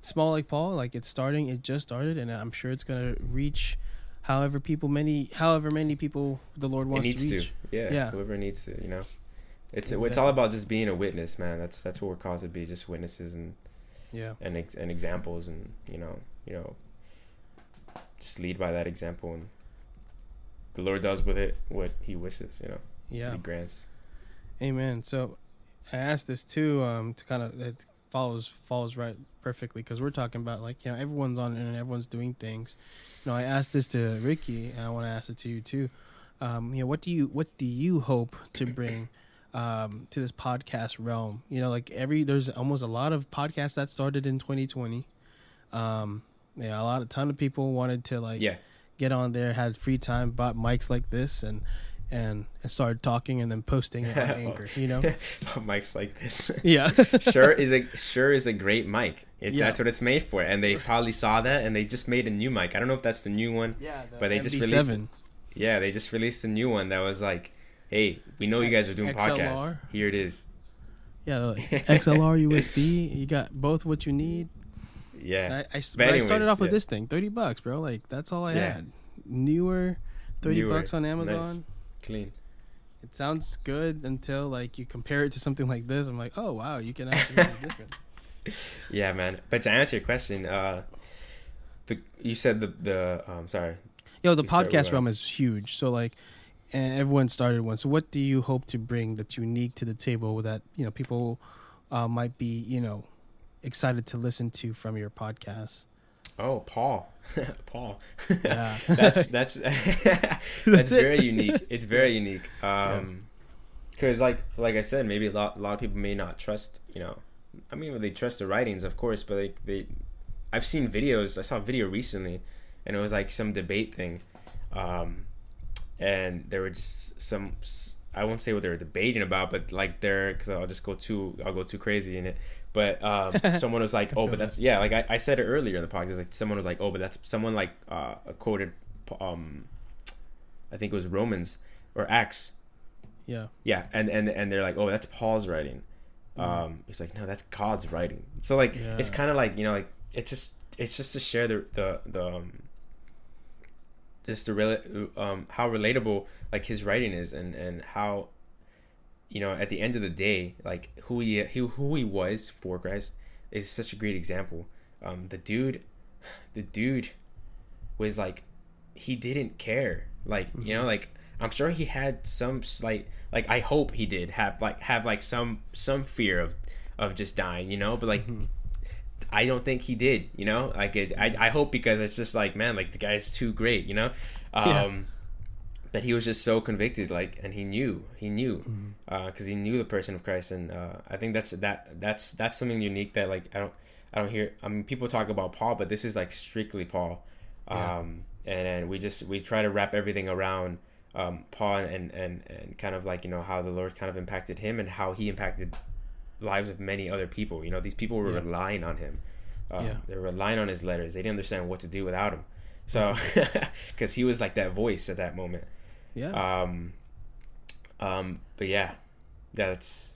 small like Paul, like it's starting. It just started, and I'm sure it's gonna reach. However, people many, however many people the Lord it wants needs to to. reach. Yeah, Yeah. Whoever needs to, you know. It's it's all about just being a witness, man. That's that's what we're called to be, just witnesses and Yeah, and ex- and examples, and you know, you know, just lead by that example, and the Lord does with it what He wishes, you know. Yeah. Grants. Amen. So I asked this too, um, to kind of it follows follows right perfectly because we're talking about like you know everyone's on it and everyone's doing things. You know, I asked this to Ricky, and I want to ask it to you too. Um, you know, what do you what do you hope to bring um, to this podcast realm? You know, like every there's almost a lot of podcasts that started in 2020. Um, yeah, a lot of ton of people wanted to like Yeah, get on there, had free time, bought mics like this, and and and started talking and then posting it on Anchor. You know, Mike's like this. yeah, sure is a sure is a great mic. It, Yeah. That's what it's made for, and they probably saw that, and they just made a new mic. I don't know if that's the new one. yeah. But they just released. Yeah, they just released a new one that was like, "Hey, we know you guys are doing podcasts. Here it is." Yeah, like XLR, USB. You got both what you need. Yeah, I, I, s- But but I started off with yeah. this thing, thirty bucks, bro. Like that's all I Yeah. had. Newer, thirty Newer, bucks on nice. Amazon. clean. It sounds good until like you compare it to something like this. I'm like, oh wow, you can actually make a difference. Yeah, man. But to answer your question, uh, the you said the the um sorry. Yo, the You start with podcast realm is huge. So like, and everyone started one. So what do you hope to bring that's unique to the table that you know people uh, might be you know excited to listen to from your podcast? Oh, Paul, Paul. Yeah. that's that's that's, That's very unique. It's very unique. Um, because like like I said, maybe a lot a lot of people may not trust. You know, I mean, they trust the writings, of course, but like they, I've seen videos. I saw a video recently, and it was like some debate thing, um, and there were just some. I won't say what they were debating about, but like they're because I'll just go too I'll go too crazy in it. But um, someone was like, "Oh, but that's yeah." Like I, I said it earlier in the podcast. Like someone was like, "Oh, but that's someone like uh, quoted, um, I think it was Romans or Acts." yeah. Yeah, and and and they're like, "Oh, that's Paul's writing." Um, it's like, no, that's God's writing. So like, it's kind of like you know, like it's just it's just to share the the the um, just the rela- um how relatable like his writing is and and how you know at the end of the day like who he who, who he was for Christ is such a great example. Um, the dude, the dude was like he didn't care. Like you know, like I'm sure he had some slight like I hope he did have like have like some some fear of of just dying, you know, but like I don't think he did, you know? Like it, I I hope because it's just like man, like the guy's too great, you know? Um Yeah. but he was just so convicted like and he knew, he knew Mm-hmm. uh he knew the person of Christ and uh I think that's that that's that's something unique that like I don't I don't hear I mean people talk about Paul, but this is like strictly Paul. Yeah. Um and, and we just we try to wrap everything around um, Paul and, and and kind of like you know how the Lord kind of impacted him and how he impacted lives of many other people. You know, these people were Yeah. relying on him. Um, Yeah. They were relying on his letters. They didn't understand what to do without him. So, because he was like that voice at that moment. Yeah. Um, um, but yeah, that's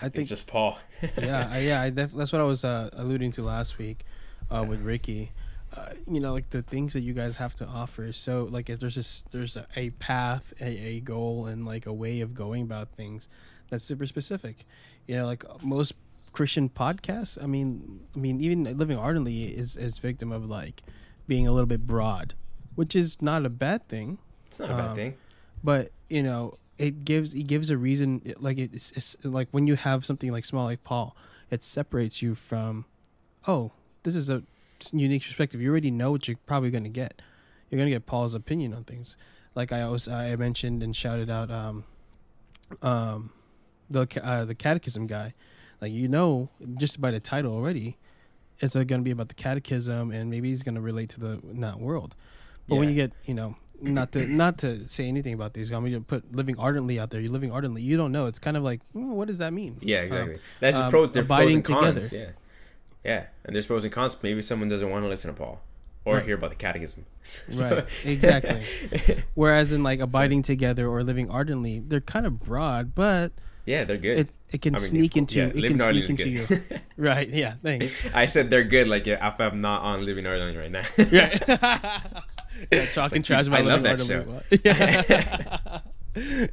I think it's just Paul. yeah, I, yeah, I def- that's what I was uh, alluding to last week uh, with Ricky. Uh, you know, like the things that you guys have to offer. So, like, if there's this, there's a, a path, a, a goal, and like a way of going about things that's super specific. You know, like most Christian podcasts. I mean, I mean, even Living Ardently is is victim of like being a little bit broad, which is not a bad thing It's not a bad Um, thing. but you know it gives it gives a reason it- like it's, it's like when you have something like small like paul it separates you from oh this is a unique perspective you already know what you're probably going to get you're going to get paul's opinion on things like i was i mentioned and shouted out um um the uh, the catechism guy like you know just by the title already it's going to be about the catechism and maybe he's going to relate to the not world but when you get you know not to not to say anything about these i'm going to put living ardently out there you're living ardently you don't know it's kind of like mm, what does that mean Yeah, exactly. That's just um, pros, there's pros and cons. together. Yeah, yeah, and there's pros and cons. Maybe someone doesn't want to listen to Paul or Right. hear about the catechism. Right, exactly. whereas in like abiding together or living ardently they're kind of broad but yeah, they're good. it, it can I mean, sneak yeah, into it Living can sneak into you right yeah thanks I said they're good. Like if I'm not on Living Ardently right now. right yeah talking like, trash about I love that ardently. yeah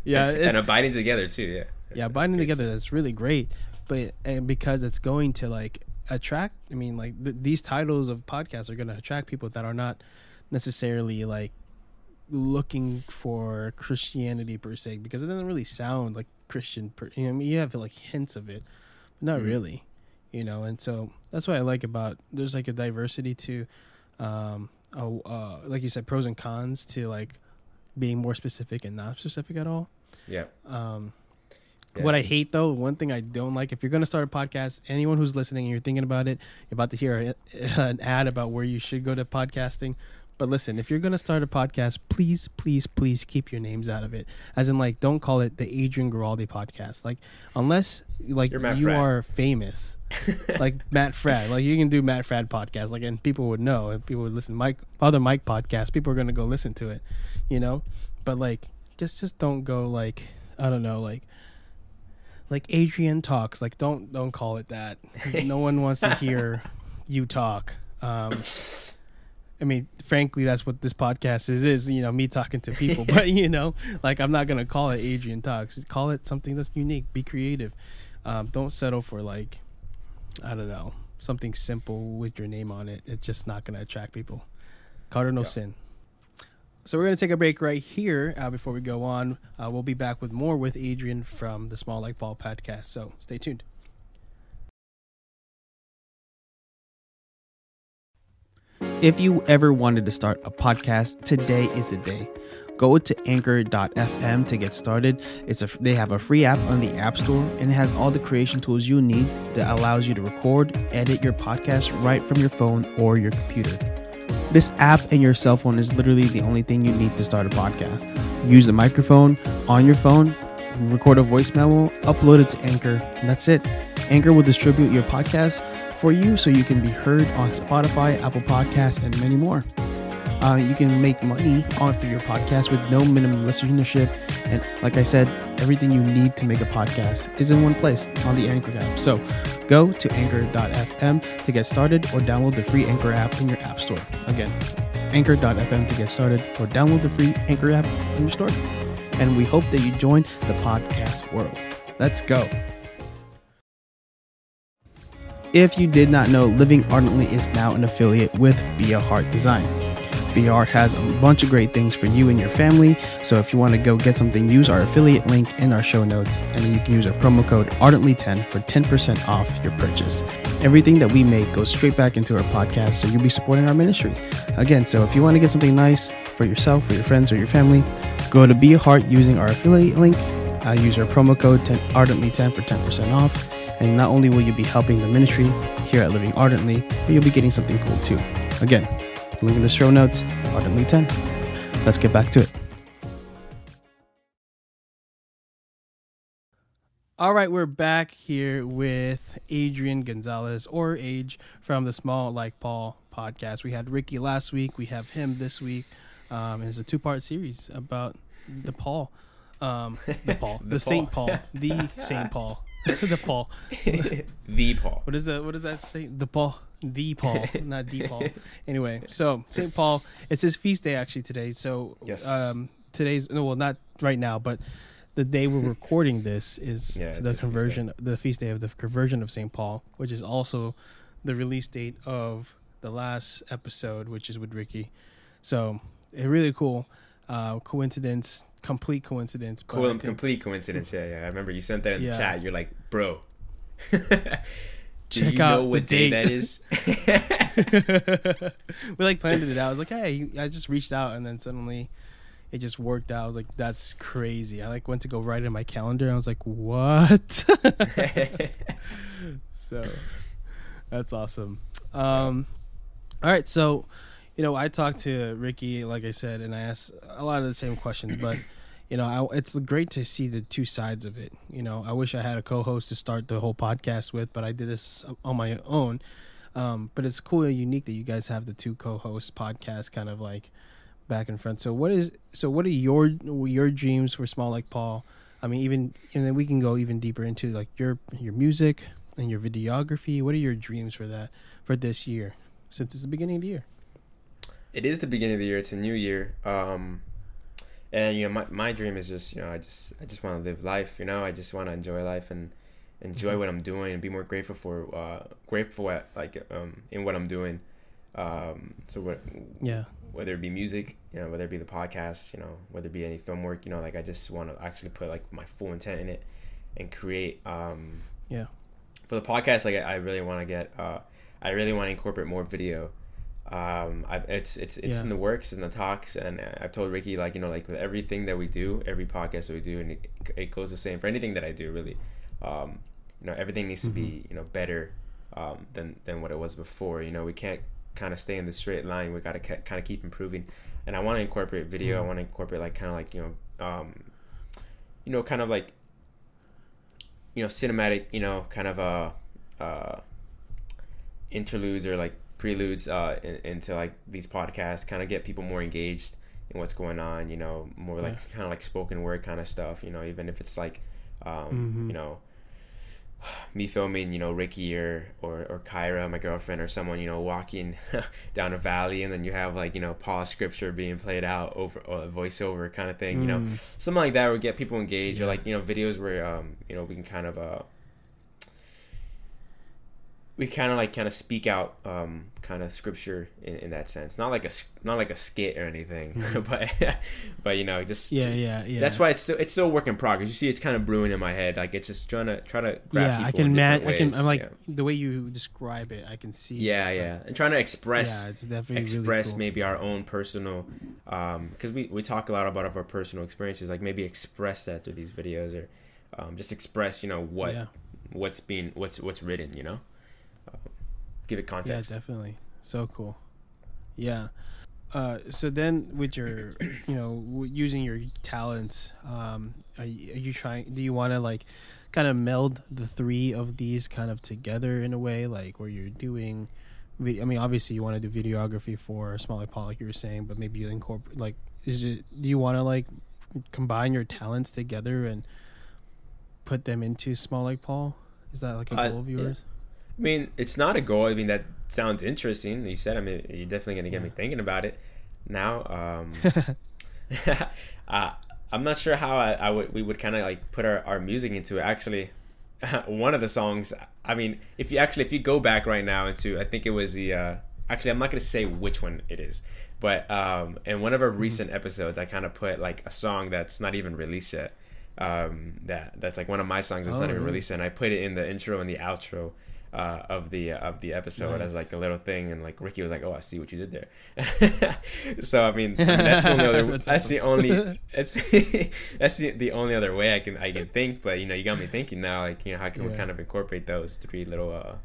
yeah it- and abiding together too. Yeah. yeah good. together that's really great but and because it's going to like attract i mean like th- these titles of podcasts are going to attract people that are not necessarily like looking for christianity per se because it doesn't really sound like christian per you know, I mean, you have like hints of it but not Mhm. really you know and so that's what i like about there's like a diversity to um oh, uh like you said pros and cons to like being more specific and not specific at all Yeah. um Yeah. what I hate though, one thing I don't like, if you're going to start a podcast, anyone who's listening and you're thinking about it, you're about to hear a, an ad about where you should go to podcasting. But listen, if you're going to start a podcast, please, please, please keep your names out of it. As in, like, don't call it the Adrian Giraldi podcast. Like, unless like you are famous, like Matt Fradd. Like, you can do Matt Fradd podcast. Like, and people would know, and people would listen. Mike, other Mike podcast, people are going to go listen to it, you know. But like, just just don't go like I don't know, like like Adrian talks. Like don't don't call it that. no one wants to hear you talk. Um, I mean, frankly, that's what this podcast is. Is you know me talking to people, but you know, like I'm not gonna call it Adrian talks. Call it something that's unique. Be creative. Um, don't settle for like I don't know something simple with your name on it. It's just not gonna attract people. Cardinal Yeah. sin. So we're gonna take a break right here uh, before we go on. Uh, we'll be back with more with Adrian from the Small Like Paul podcast. So stay tuned. If you ever wanted to start a podcast, today is the day. Go to anchor.fm to get started. It's a they have a free app on the App Store and it has all the creation tools you need that allows you to record, edit your podcast right from your phone or your computer. This app and your cell phone is literally the only thing you need to start a podcast. Use the microphone on your phone, record a voice memo, upload it to Anchor, and that's it. Anchor will distribute your podcast for you so you can be heard on Spotify, Apple Podcasts, and many more. Uh, you can make money on for your podcast with no minimum listenership. And like I said, everything you need to make a podcast is in one place on the Anchor app. So go to anchor.fm to get started or download the free Anchor app in your app store. Again, anchor.fm to get started or download the free Anchor app in your store. And we hope that you join the podcast world. Let's go. If you did not know, Living Ardently is now an affiliate with Be a Heart Design. Be a Heart has a bunch of great things for you and your family. So if you want to go get something, use our affiliate link in our show notes, and you can use our promo code Ardently10 for 10% off your purchase. Everything that we make goes straight back into our podcast, so you'll be supporting our ministry. Again, so if you want to get something nice for yourself, for your friends, or your family, go to Be a Heart using our affiliate link. Uh, use our promo code 10, Ardently10 for 10% off. And not only will you be helping the ministry here at Living Ardently, but you'll be getting something cool too. Again, link in the show notes, Ardently 10. Let's get back to it. All right, we're back here with Adrian Gonzalez or Age from the Small Like Paul podcast. We had Ricky last week, we have him this week. Um, it's a two part series about the Paul. Um, the Paul, the, The Saint Paul. Paul, the Saint Paul, the Paul. the Paul. What is the what does that say? The Paul, the Paul, not the Paul. Anyway, so Saint Paul, it's his feast day actually today. So Yes. um, today's no, well, not right now, but the day we're recording this is Yeah, the his feast conversion, the feast day of the conversion of Saint Paul, which is also the release date of the last episode, which is with Ricky. So it really cool. Uh, coincidence, complete coincidence. Cool, think- complete coincidence. Yeah, yeah. I remember you sent that in Yeah. the chat. You're like, bro. Do Check you out know what the day date. that is? we like planned it out. I was like, hey, I just reached out, and then suddenly it just worked out. I was like, that's crazy. I like went to go write in my calendar. And I was like, what? so that's awesome. Um, all right, so you know, I talked to Ricky, like I said, and I asked a lot of the same questions, but. You know, I, it's great to see the two sides of it. You know, I wish I had a co-host to start the whole podcast with, but I did this on my own. Um, but it's cool and unique that you guys have the two co-host podcasts kind of like back and front. So what is so what are your your dreams for Small Like Paul? I mean, even and then we can go even deeper into like your your music and your videography. What are your dreams for that for this year? Since it's the beginning of the year. It is the beginning of the year. It's a new year. Um, and you know, my my dream is just you know, I just I just want to live life. You know, I just want to enjoy life and enjoy Mhm. what I'm doing and be more grateful for uh grateful at like um in what I'm doing. Um, so what Yeah. whether it be music, you know, whether it be the podcast, you know, whether it be any film work, you know, like I just want to actually put like my full intent in it and create. Um, Yeah. For the podcast, like I I really want to get, uh, I really want to incorporate more video. Um, I, it's it's it's Yeah. in the works, in the talks, and I've told Ricky like you know like with everything that we do, every podcast that we do, and it, it goes the same for anything that I do really. Um, you know, everything needs to be you know better um, than than what it was before. You know, we can't kind of stay in the straight line. We got to kind of keep improving. And I want to incorporate video. Mhm. I want to incorporate like kind of like you know, um, you know, kind of like you know, cinematic. You know, kind of uh, uh, interludes or like preludes uh, in, into like these podcasts. Kind of get people more engaged in what's going on. You know, more like Yeah. kind of like spoken word kind of stuff. You know, even if it's like, um, Mhm. you know me filming, you know, Ricky or, or or Kyra, my girlfriend, or someone, you know, walking down a valley, and then you have like, you know, Paul's scripture being played out over or a voiceover kind of thing, you know, Mm. something like that would get people engaged, or like, you know, videos where, um, you know, we can kind of, uh, we kind of like kind of speak out um, kind of scripture in, in that sense not like a not like a skit or anything but but you know just Mm-hmm. yeah, yeah, yeah. that's why it's still it's still a work in progress you see it's kind of brewing in my head like it's just trying to try to grab yeah, I can man. i can i'm like yeah. the way you describe it. I can see. yeah it, yeah and trying to express Yeah, it's definitely express really cool. maybe our own personal um because we we talk a lot about our personal experiences like maybe express that through these videos or um, just express you know what Yeah, what's being what's what's written you know give it yeah, definitely. So cool. Yeah. Uh, so then, with your, you know, using your talents, um, are you, are you trying? Do you want to like, kind of meld the three of these kind of together in a way, like where you're doing, video, I mean, obviously you want to do videography for Small Like Paul, like you were saying, but maybe you incorporate like, is it? Do you want to like combine your talents together and put them into Small Like Paul? Is that like a Uh, goal of yeah. I mean, it's not a goal. I mean, that sounds interesting. You said, I mean, you're definitely gonna get me thinking about it. Now, um, uh, I'm not sure how I, I would we would kind of like put our, our music into it. Actually, one of the songs. I mean, if you actually if you go back right now into, I think it was the. Uh, actually, I'm not gonna say which one it is, but um, in one of our recent episodes, I kind of put like a song that's not even released yet. Um, that that's like one of my songs that's Oh, not even really? released, and I put it in the intro and the outro uh, of the uh, of the episode Nice. as like a little thing, and like Ricky was like, "Oh, I see what you did there." so I mean, that's the only other. That's that's the only. That's that's the, the only other way I can I can think. But you know, you got me thinking now. Like you know, how can we kind of incorporate those three little uh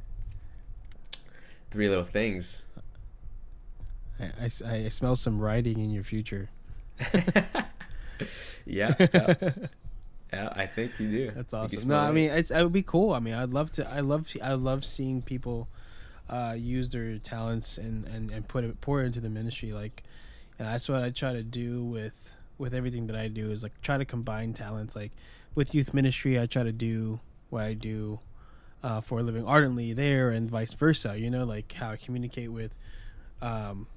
three little things? I I smell some writing in your future. yeah, yeah, yeah, I think you do. That's awesome. No, I mean it's it would be cool. I mean, I'd love to. I love I love seeing people uh, use their talents and and and put it pour it into the ministry. Like, and that's what I try to do with with everything that I do is like try to combine talents. Like with youth ministry, I try to do what I do uh, for a living ardently there, and vice versa. You know, like how I communicate with um,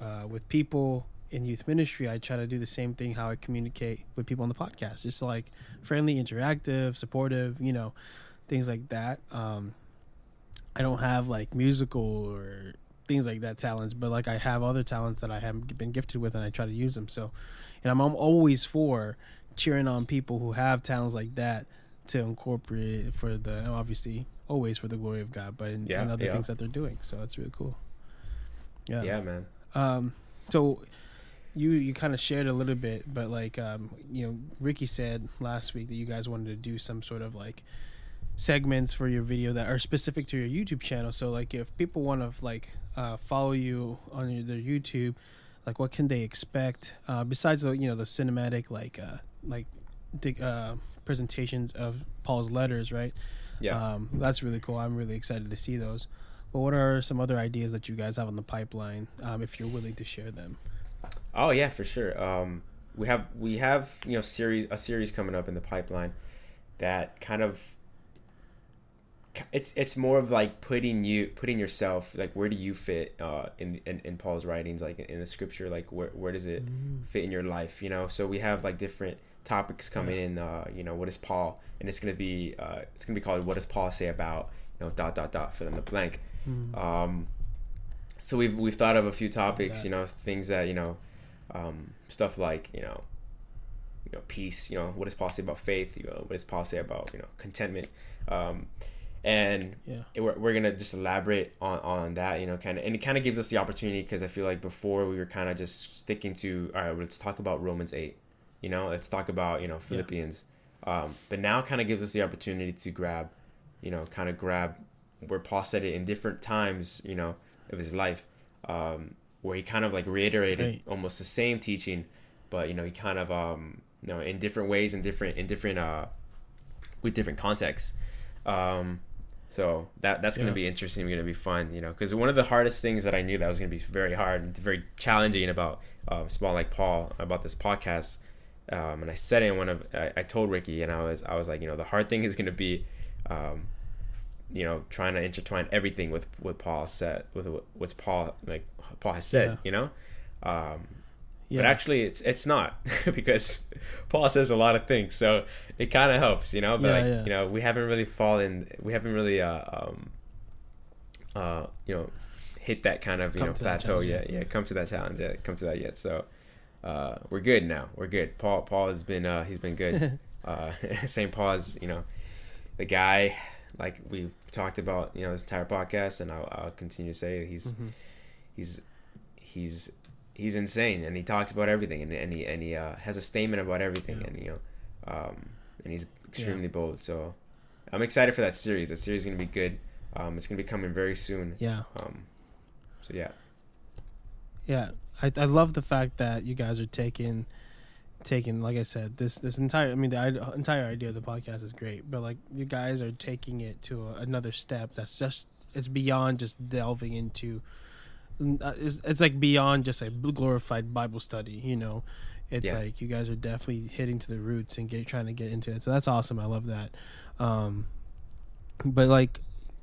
uh, with people in youth ministry. I try to do the same thing how I communicate with people on the podcast, just like friendly, interactive, supportive. You know, things like that. Um, I don't have like musical or things like that talents, but like I have other talents that I haven't been gifted with, and I try to use them. So, and I'm, I'm always for cheering on people who have talents like that to incorporate for the obviously always for the glory of God, but in, Yeah, other yeah. things that they're doing. So that's really cool. Yeah. yeah, man. Um, so you you kind of shared a little bit, but like um, you know, Ricky said last week that you guys wanted to do some sort of like segments for your video that are specific to your YouTube channel. So like if people want to like uh, follow you on your, their YouTube, like what can they expect uh, besides the you know the cinematic like uh, like the uh, presentations of Paul's letters, right? Yeah. Um, that's really cool. I'm really excited to see those. But what are some other ideas that you guys have on the pipeline, um, if you're willing to share them? Oh yeah, for sure. Um, we have we have you know series a series coming up in the pipeline that kind of it's it's more of like putting you putting yourself like where do you fit uh, in, in in Paul's writings like in the scripture? Like where where does it fit in your life you know? So we have like different topics coming in uh, you know what is Paul? And it's gonna be uh, it's gonna be called what does Paul say about you know dot dot dot fill in the blank. Mm. um, so we've we've thought of a few topics, that. you know, things that you know, um, stuff like you know, you know, peace. You know, what does Paul say about faith? You know, what does Paul say about you know contentment? Um, and Yeah. it- we're, we're gonna just elaborate on on that, you know, kind of, and it kind of gives us the opportunity because I feel like before we were kind of just sticking to all right, let's talk about Romans eight, you know, let's talk about you know Philippians, um, but now kind of gives us the opportunity to grab, you know, kind of grab where Paul said it in different times, you know, of his life, um, where he kind of like reiterated Right. almost the same teaching, but you know, he kind of um, you know, in different ways, in different in different uh, with different contexts. Um, so that that's gonna be interesting. Gonna be fun, you know, because one of the hardest things that I knew that was gonna be very hard and very challenging about um, small like Paul about this podcast. Um, and I said it in one of I, I told Ricky and I was I was like you know the hard thing is gonna be um, you know trying to intertwine everything with what Paul said with what- what's Paul like Paul has said Yeah. you know um, Yeah. but actually it's it's not because Paul says a lot of things so it kind of helps you know but Yeah, like you know we haven't really fallen we haven't really uh, um, uh, you know, hit that kind of you Come know plateau yet. Yeah. come to that challenge yet. Come to that yet. So uh, we're good now. We're good. Paul Paul has been uh, he's been good. uh, St. Paul's you know the guy like we've talked about you know this entire podcast, and I'll, I'll continue to say he's Mhm. he's he's he's insane, and he talks about everything, and, and he and he uh, has a statement about everything, Yeah. and you know, um, and he's extremely bold. So I'm excited for that series. That series is gonna be good. Um, it's gonna be coming very soon. Yeah. Um, so yeah, Yeah, I I love the fact that you guys are taking taking like I said this this entire I mean the entire idea of the podcast is great, but like you guys are taking it to a, another step that's just it's beyond just delving into uh, it's, it's like beyond just a glorified Bible study, you know. It's Yeah. like you guys are definitely hitting to the roots and get trying to get into it. So that's awesome. I love that. Um but like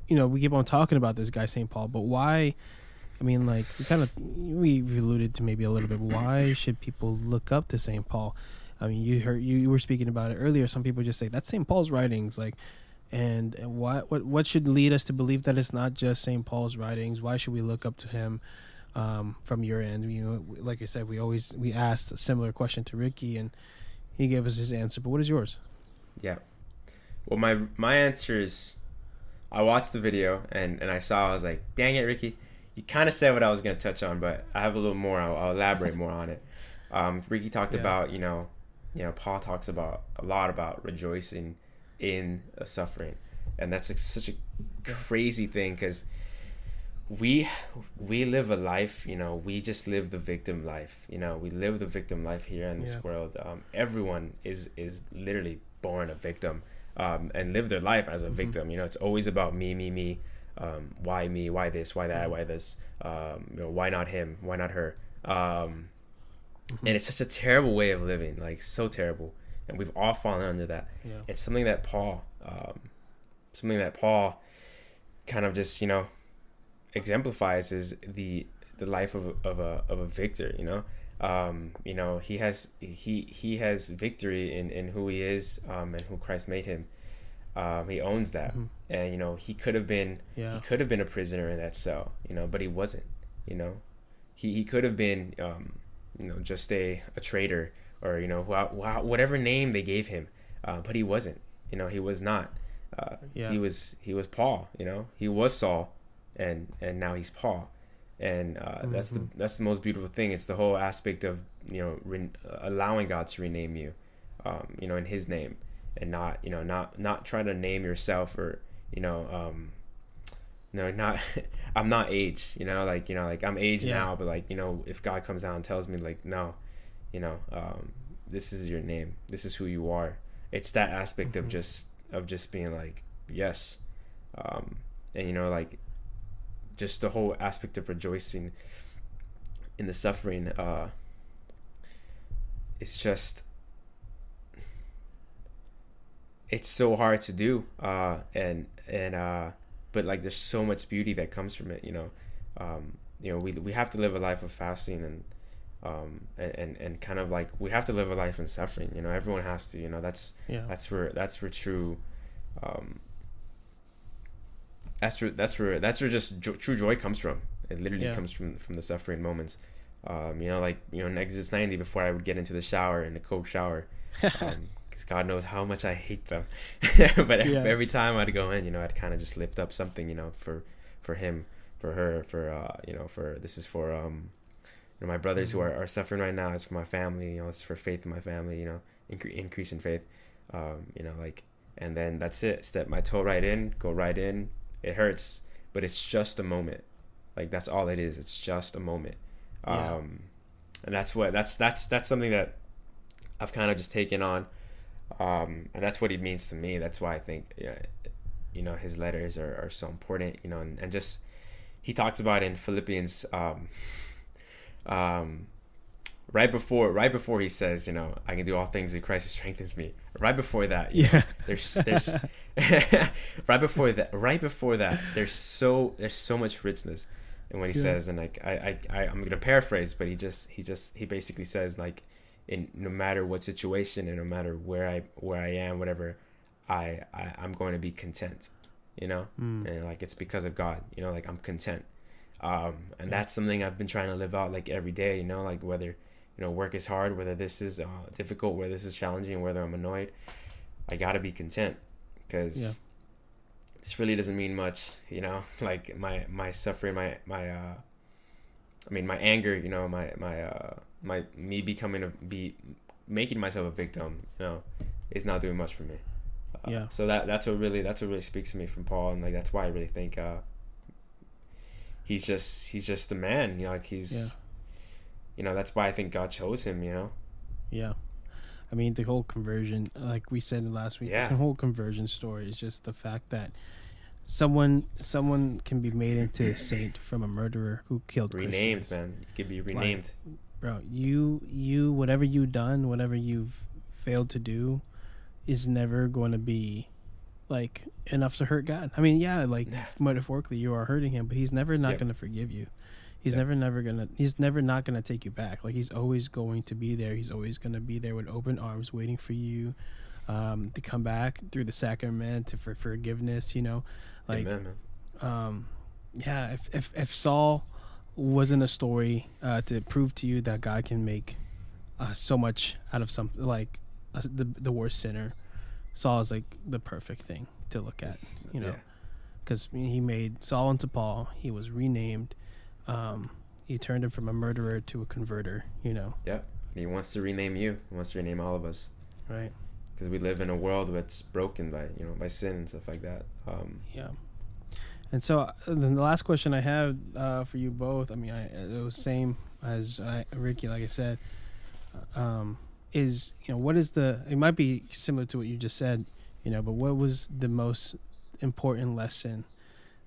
you know, we keep on talking about this guy St. Paul, but why I mean, like we kind of we've alluded to maybe a little bit. Why should people look up to St. Paul? I mean, you heard you, you were speaking about it earlier. Some people just say that's St. Paul's writings, like, and what what what should lead us to believe that it's not just St. Paul's writings? Why should we look up to him? Um, from your end, you know, like I said, we always we asked a similar question to Ricky, and he gave us his answer. But what is yours? yeah. Well, my my answer is, I watched the video and and I saw. I was like, dang it, Ricky. You kind of said what I was gonna touch on, but I have a little more. I'll, I'll elaborate more on it. Um, Ricky talked Yeah. about you know, you know, Paul talks about a lot about rejoicing in a suffering, and that's like such a crazy thing because we we live a life. You know, we just live the victim life. You know, we live the victim life here in this Yeah. world. Um, everyone is is literally born a victim, um, and live their life as a Mhm. victim. You know, it's always about me, me, me um, why me, why this, why that, why this, um, you know, why not him, why not her, um, and it's such a terrible way of living, like so terrible, and we've all fallen under that. Yeah, It's something that Paul, um, something that Paul, kind of just you know, exemplifies is the the life of a, of a of a victor. You know, um, you know he has he he has victory in in who he is um, and who Christ made him. Um, he owns that, Mhm. and you know he could have been yeah, he could have been a prisoner in that cell, you know, but he wasn't. You know, he he could have been, um, you know, just a, a traitor or you know wh- wh- whatever name they gave him, uh, but he wasn't. You know, he was not. Uh, Yeah. He was he was Paul. You know, he was Saul, and and now he's Paul, and uh, that's the that's the most beautiful thing. It's the whole aspect of you know re- allowing God to rename you, um, you know, in His name, and not you know not not trying to name yourself or you know um, no not i'm not age you know like you know like i'm age Yeah. now but like you know if god comes down and tells me like no you know um this is your name this is who you are it's that aspect Mhm. of just of just being like yes um and you know like just the whole aspect of rejoicing in the suffering uh it's just it's so hard to do uh and and uh but like there's so much beauty that comes from it you know? Um you know we we have to live a life of fasting and um and and, and kind of like we have to live a life in suffering you know? Everyone has to you know? That's yeah, that's where that's where true um that's where that's where that's where just jo- true joy comes from. It literally Yeah. comes from from the suffering moments. Um you know like you know in exodus 90 before i would get into the shower in the cold shower. Um because god knows how much i hate them. But Yeah. every time i'd go in you know i'd kind of just lift up something you know for for him for her for uh you know for this is for um you know, my brothers who Mhm. are, are suffering right now. It's for my family you know it's for faith in my family you know incre- increase in faith um you know like and then that's it. Step my toe right in go right in. It hurts but it's just a moment. Like that's all it is. It's just a moment. Yeah. um and that's what that's that's that's something that i've kind of just taken on um and that's what he means to me. That's why i think yeah, you know his letters are, are so important you know and, and just he talks about in philippians um um right before right before he says you know i can do all things in christ who strengthens me. Right before that you know, yeah, there's there's right before that right before that there's so there's so much richness in what he Yeah. says. And like I, I i i'm gonna paraphrase but he just he just he basically says like in no matter what situation and no matter where i where i am whatever i, I i'm going to be content you know, Mm. and like it's because of God, you know, like I'm content. Um, and that's something I've been trying to live out like every day, you know, like whether, you know, work is hard, whether this is uh, difficult, whether this is challenging, whether I'm annoyed, I gotta be content because Yeah. this really doesn't mean much, you know, like my, my suffering, my, my, uh, I mean, my anger, you know, my, my, uh, my, me becoming a, be making myself a victim, you know, is not doing much for me. Uh, Yeah. So that that's what really that's what really speaks to me from Paul, and like that's why I really think uh, he's just he's just a man. You know, like he's, Yeah. you know, that's why I think God chose him. You know. Yeah. I mean, the whole conversion, like we said last week, Yeah. the whole conversion story is just the fact that someone someone can be made into a saint from a murderer who killed Renamed, Christians. man. You could be renamed. Bro, you you whatever you done, whatever you've failed to do, is never going to be like enough to hurt God. I mean, yeah, like metaphorically, you are hurting him, but He's never not Yep. going to forgive you. He's Yep. never never gonna. He's never not gonna take you back. Like He's always going to be there. He's always gonna be there with open arms, waiting for you um, to come back through the sacrament to for forgiveness. You know, like Amen, man. um, yeah, if, if if Saul wasn't a story uh, to prove to you that God can make uh, so much out of some like uh, the the worst sinner, Saul is like the perfect thing to look at, It's- you know, yeah. because he made Saul into Paul. He was renamed. Um, he turned him from a murderer to a converter. You know, Yep. He wants to rename you. He wants to rename all of us right? Because we live in a world that's broken by you know by sin and stuff like that. Um, Yeah. And so uh, then the last question I have uh, for you both, I mean, I, it was same as I, Ricky, like I said, um, is you know what is the? It might be similar to what you just said, you know, but what was the most important lesson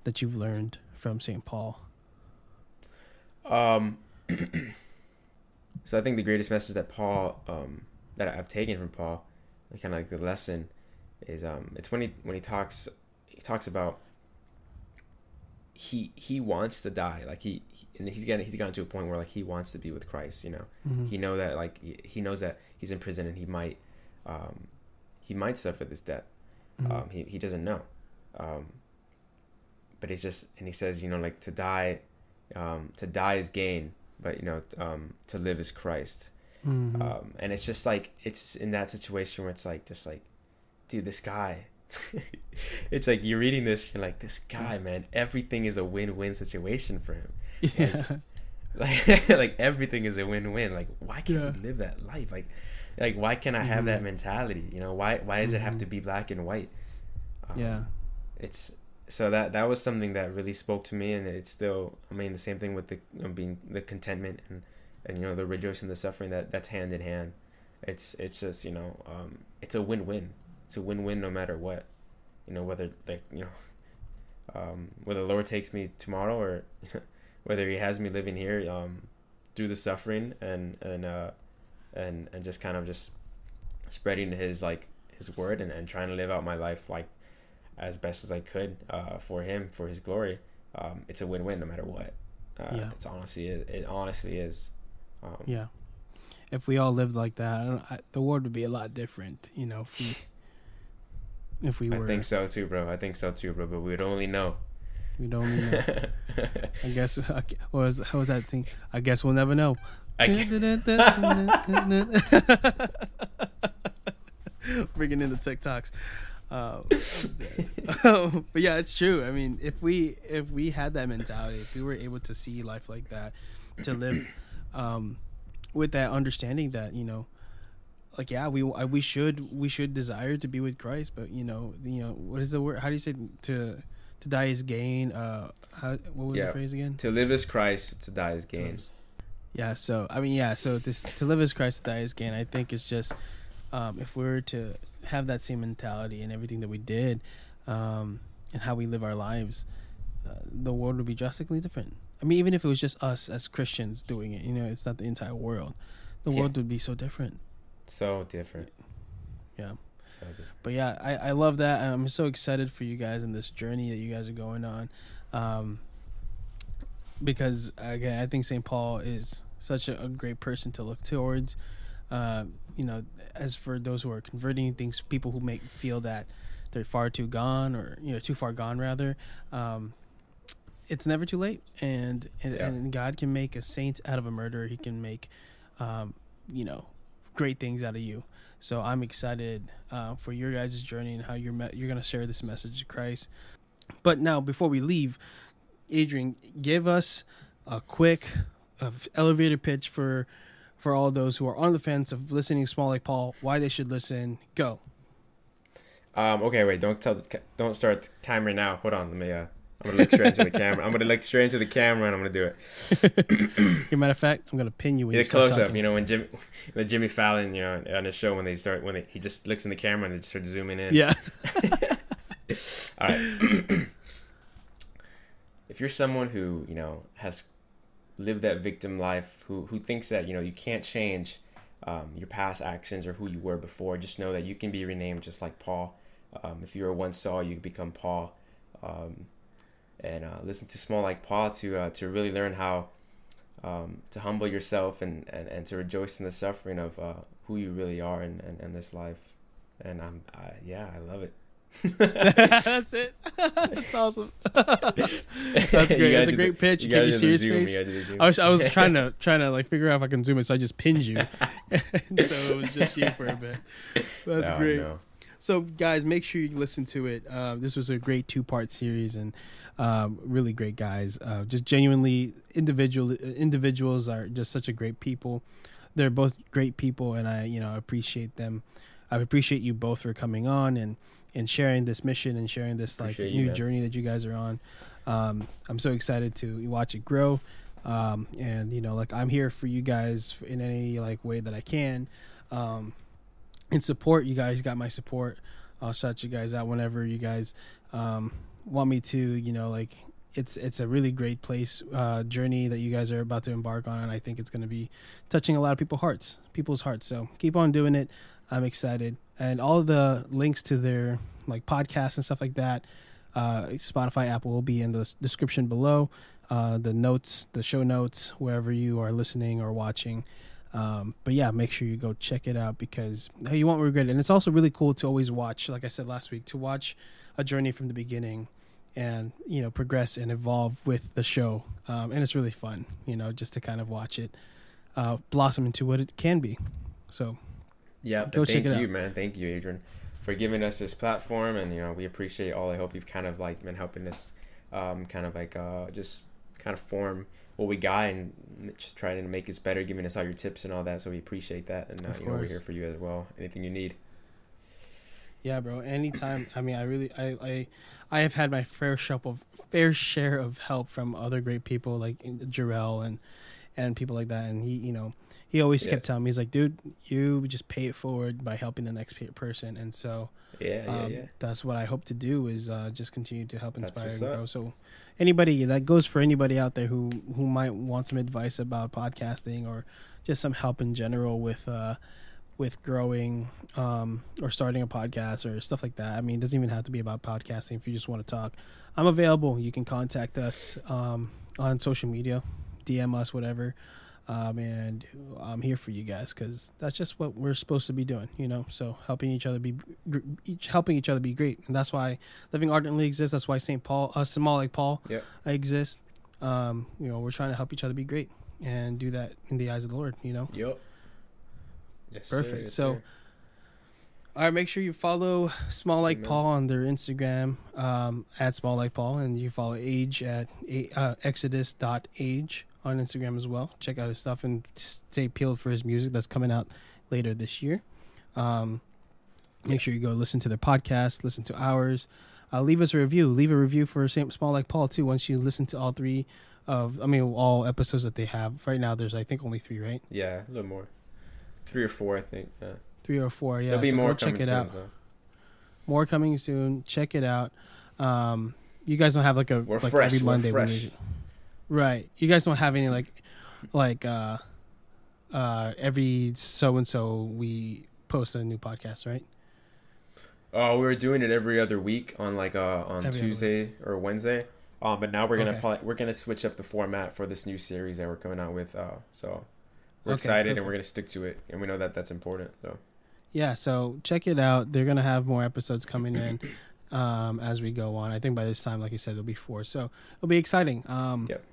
that you've learned from St. Paul? Um, so I think the greatest message that Paul, um, that I've taken from Paul, kind of like the lesson, is um, it's when he when he talks, he talks about he he wants to die, like he, he and he's getting he's gotten to a point where like he wants to be with Christ, you know. Mm-hmm. He know that like he, he knows that he's in prison and he might, um, he might suffer this death. Mm-hmm. Um, he he doesn't know, um, but he's just and he says you know like to die, um, to die is gain, but you know um, to live is Christ. Mhm. Um, and it's just like it's in that situation where it's like just like, dude, this guy. it's like you're reading this, you're like, this guy, man, everything is a win-win situation for him. yeah, Like, like everything is a win-win. Like, why can't Yeah. we live that life? Like, like why can't I have that Mhm. mentality? You know, why why does it have to be black and white? Um, yeah, it's so that that was something that really spoke to me, and it's still. I mean, the same thing with the you know, being the contentment and and you know the rejoicing, the suffering. That that's hand in hand. It's it's just you know um, it's a win win. It's a win win no matter what. You know whether like you know um, whether the Lord takes me tomorrow or whether He has me living here um, through the suffering and and uh, and and just kind of just spreading His like His word and, and trying to live out my life like as best as I could uh, for him for his glory. Um, it's a win-win no matter what. Uh, Yeah. It's honestly it, it honestly is. Um, yeah. If we all lived like that, I don't, I, the world would be a lot different. You know, if we if we I think so too, bro. I think so too, bro. But we would only know. we don't. Know. I guess what was what was that thing? I guess we'll never know. I Bringing in the TikToks. Um, but yeah, it's true. I mean, if we if we had that mentality, if we were able to see life like that, to live um, with that understanding that you know, like yeah, we we should we should desire to be with Christ, but you know, you know, what is the word? How do you say to to die is gain? Uh, how, what was Yeah. the phrase again? to live is Christ, to die is gain. Yeah, so I mean, yeah, so this, to live is Christ, to die is gain. I think it's just um, if we were to have that same mentality and everything that we did, um, and how we live our lives, uh, the world would be drastically different. I mean, even if it was just us as Christians doing it, you know, it's not the entire world. The Yeah. world would be so different. So different. Yeah. So different. But yeah, I, I love that. I'm so excited for you guys in this journey that you guys are going on. Um, because again, I think St. Paul is such a, a great person to look towards. Uh, you know, as for those who are converting things, people who make feel that they're far too gone or you know too far gone rather. Um, it's never too late, and and, Yeah. and God can make a saint out of a murderer. He can make, um, you know, great things out of you. So I'm excited uh, for your guys' journey and how you're me- you're gonna share this message of Christ. But now, before we leave, Adrian, give us a quick uh, elevator pitch for for all those who are on the fence of listening to Small Like Paul, why they should listen. Go. Um, okay, wait, don't tell don't start the timer now. Hold on, let me. Uh, I'm gonna look straight into the camera. I'm gonna look straight into the camera, and I'm gonna do it. As a matter of fact, I'm gonna pin you when Yeah, you close up. You know when Jimmy, when Jimmy Fallon, you know, on his show when they start when they, he just looks in the camera and they start zooming in. Yeah. All right. if you're someone who you know has lived that victim life, who who thinks that you know you can't change um, your past actions or who you were before, just know that you can be renamed just like Paul. Um, if you were once Saul, you can become Paul. Um, and uh, listen to Small Like Paul to uh, to really learn how um, to humble yourself and, and, and to rejoice in the suffering of uh, who you really are in, in, in this life. And I'm I, yeah, I love it. That's it. That's awesome. That's great. That's a do the- great pitch. You, keep do serious face. gotta do the zoom. I was I was trying to trying to like figure out if I can zoom it, so I just pinned you. so it was just you for a bit. That's Oh, great. no. So guys, make sure you listen to it. Uh, this was a great two part series and um, really great guys. Uh, just genuinely individual individuals are just such a great people. They're both great people, and I you know appreciate them. I appreciate you both for coming on and and sharing this mission and sharing this like Appreciate new man. journey that you guys are on. Um, I'm so excited to watch it grow. Um, and you know, like I'm here for you guys in any like way that I can. Um, and support you guys got my support i'll shout you guys out whenever you guys um, want me to you know like it's it's a really great place uh, journey that you guys are about to embark on and i think it's going to be touching a lot of people's hearts people's hearts. So keep on doing it. I'm excited. And all the links to their like podcasts and stuff like that uh, spotify apple will be in the description below uh, the notes the show notes wherever you are listening or watching. Um, but yeah, make sure you go check it out because you won't regret it. And it's also really cool to always watch, like I said last week, to watch a journey from the beginning and you know progress and evolve with the show. Um, and it's really fun, you know, just to kind of watch it uh, blossom into what it can be. So Yeah, Go thank check it you, out. man. Thank you, Adrian, for giving us this platform, and you know we appreciate all. I hope you've kind of like been helping us, um, kind of like uh, just kind of form what we got and trying to make us better, giving us all your tips and all that. So we appreciate that, and uh, you know we're here for you as well. Anything you need. Yeah, bro. Anytime. I mean, I really, I, I, I have had my fair share of fair share of help from other great people like Jarrell and and people like that. And he, you know, he always Yeah. kept telling me, he's like, dude, you just pay it forward by helping the next person. And so Yeah, yeah, um, yeah. that's what I hope to do is uh, just continue to help inspire and grow. So anybody that goes for anybody out there who who might want some advice about podcasting or just some help in general with uh, with growing um, or starting a podcast or stuff like that. I mean, it doesn't even have to be about podcasting. If you just want to talk, I'm available. You can contact us um, on social media, DM us, whatever. Um, and I'm here for you guys because that's just what we're supposed to be doing, you know. So helping each other be, gr- each helping each other be great, and that's why Living Ardently exists. That's why St. Paul, uh, small like Paul, yeah. exists. Um, you know, we're trying to help each other be great and do that in the eyes of the Lord. You know. Yup. Yes, sir, Perfect. yes, So- sir. All right, make sure you follow Small Like Amen. Paul on their Instagram um, at Small Like Paul, and you follow Age at uh, Exodus.age on Instagram as well. Check out his stuff and stay peeled for his music that's coming out later this year. Um, make sure you go listen to their podcast, listen to ours. Uh, leave us a review. Leave a review for Small Like Paul too. Once you listen to all three of, I mean, all episodes that they have right now. There's I think only three, right? yeah, a little more, three or four, I think. Yeah. Three or four. Yeah. There'll be so more check coming it soon. out. So. more coming soon. Check it out. Um, you guys don't have like a We're like fresh, every we're Monday. fresh. right? You guys don't have any like like uh uh every so and so we post a new podcast, right? Oh, we were doing it every other week on like uh on Every Tuesday or Wednesday. Um, but now we're gonna Okay. probably, we're gonna switch up the format for this new series that we're coming out with. Uh, so we're Okay, excited and we're gonna stick to it, and we know that that's important. So yeah, so check it out. They're gonna have more episodes coming in um, as we go on. I think by this time, like you said, there'll be four, so it'll be exciting. Um, Yep.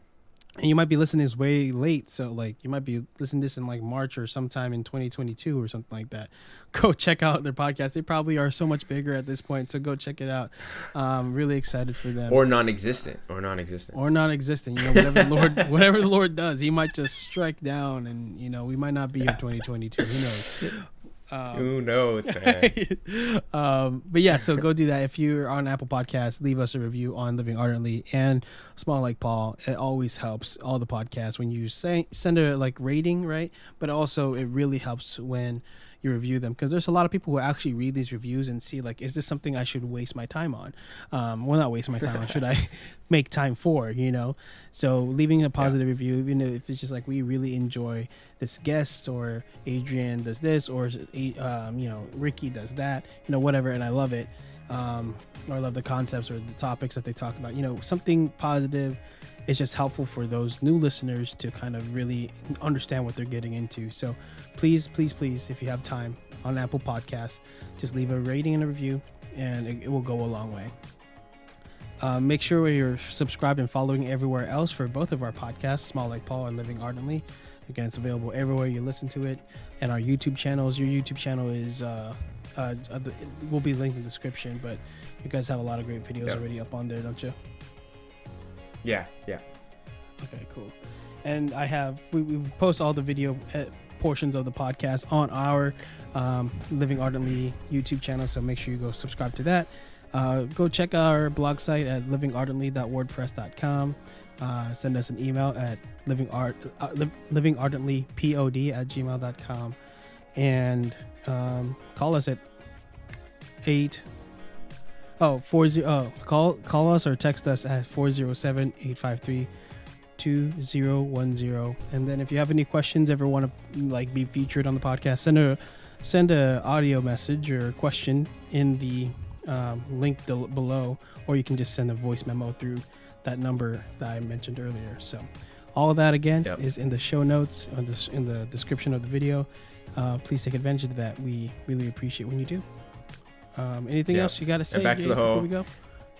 And you might be listening this way late, so like you might be listening to this in like March or sometime in 2022 or something like that. Go check out their podcast. They probably are so much bigger at this point, so go check it out. Um, really excited for them. Or non-existent. Or non-existent. or non-existent. You know, whatever the Lord, whatever the Lord does, He might just strike down, and you know, we might not be here 2022. Who knows? Um, Who knows, man? um, but yeah, so go do that. If you're on Apple Podcasts, leave us a review on Living Ardently and Small Like Paul. It always helps all the podcasts when you say send a like rating, right? But also it really helps when you review them because there's a lot of people who actually read these reviews and see like, is this something I should waste my time on? Um, well, not waste my time on. Should I make time for? You know, so leaving a positive review, even if it's just like we really enjoy this guest or Adrian does this or um, you know Ricky does that, you know whatever, and I love it. Um, or I love the concepts or the topics that they talk about. You know, something positive is just helpful for those new listeners to kind of really understand what they're getting into. So please, please, please, if you have time on Apple Podcasts, just leave a rating and a review, and it, it will go a long way. Uh, make sure you're subscribed and following everywhere else for both of our podcasts, Small Like Paul and Living Ardently. Again, it's available everywhere you listen to it, and our YouTube channels. Your YouTube channel is uh, uh, uh, will be linked in the description, but you guys have a lot of great videos Yeah. already up on there, don't you? Yeah, yeah. Okay, cool. And I have we, we post all the video uh, portions of the podcast on our um, Living Ardently YouTube channel, so make sure you go subscribe to that. Uh, go check our blog site at livingardently.wordpress.com. Uh, send us an email at livingart uh, liv- livingardentlypod at gmail.com and um, call us at eight oh four zero oh, call call us or text us at 407 853 2010 and then if you have any questions ever want to like be featured on the podcast send a send a audio message or question in the um, link del- below or you can just send a voice memo through that number that i mentioned earlier. So all of that again Yep. is in the show notes on this in the description of the video. Uh, please take advantage of that. We really appreciate when you do um, anything Yeah. else you got to say back to Jay, the before whole- we go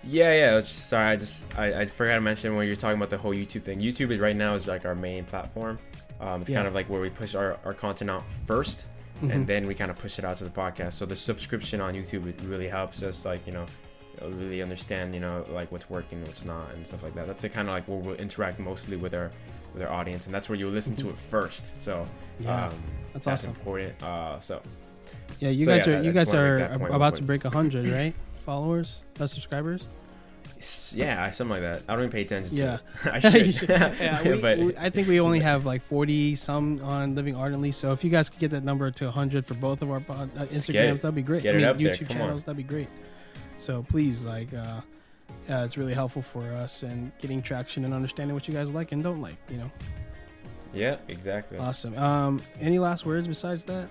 Yeah, yeah. it's- Sorry, I just I, I forgot to mention when you're talking about the whole YouTube thing. YouTube is right now is like our main platform. Um, it's Yeah. kind of like where we push our, our content out 1st Mhm. and then we kind of push it out to the podcast. So the subscription on YouTube it really helps us like you know really understand you know like what's working, what's not, and stuff like that. That's kind of like where we'll interact mostly with our with our audience, and that's where you'll listen to it first. So yeah um, that's that's awesome important. Uh, so Yeah, you So, guys yeah, are you guys are about to break hundred, right? Followers, uh, subscribers. yeah, something like that. I don't even pay attention. Yeah. to it. I should. should- yeah, we, but we- I think we only have like forty some on Living Ardently. So if you guys could get that number to hundred for both of our uh, Instagrams, that'd be great. Get I it mean, YouTube channels, that'd be great. So please, like, uh, uh, it's really helpful for us and getting traction and understanding what you guys like and don't like. You know, yeah, exactly. awesome. Um, any last words besides that?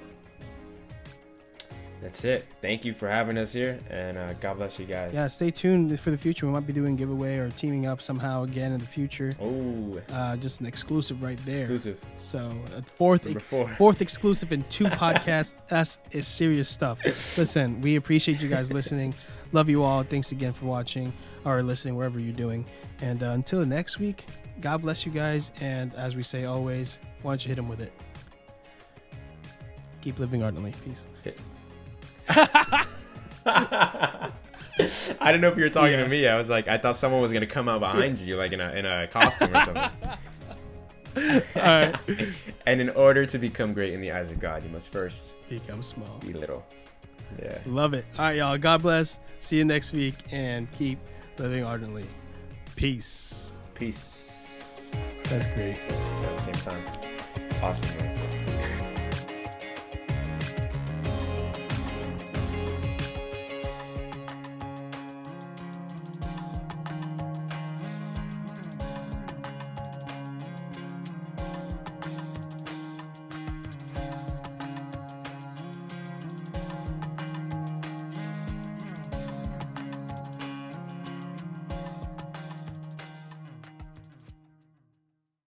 That's it. Thank you for having us here, and uh, God bless you guys. Yeah, stay tuned for the future. We might be doing giveaway or teaming up somehow again in the future. Oh, Uh, just an exclusive right there. exclusive So uh, fourth number four. fourth exclusive in two podcasts. That's is serious stuff. Listen, we appreciate you guys listening. Love you all. Thanks again for watching or listening wherever you're doing. And uh, until next week, God bless you guys. And as we say always, why don't you hit them with it? Keep living ardently. Peace. I don't know if you were talking Yeah. to me. I was like, I thought someone was gonna come out behind you, like in a in a costume or something. All right. and in order to become great in the eyes of God, you must first Become small. be little. Yeah. Love it. All right, y'all. God bless. See you next week and keep living ardently. Peace. Peace. That's great. So at the same time, awesome. Man.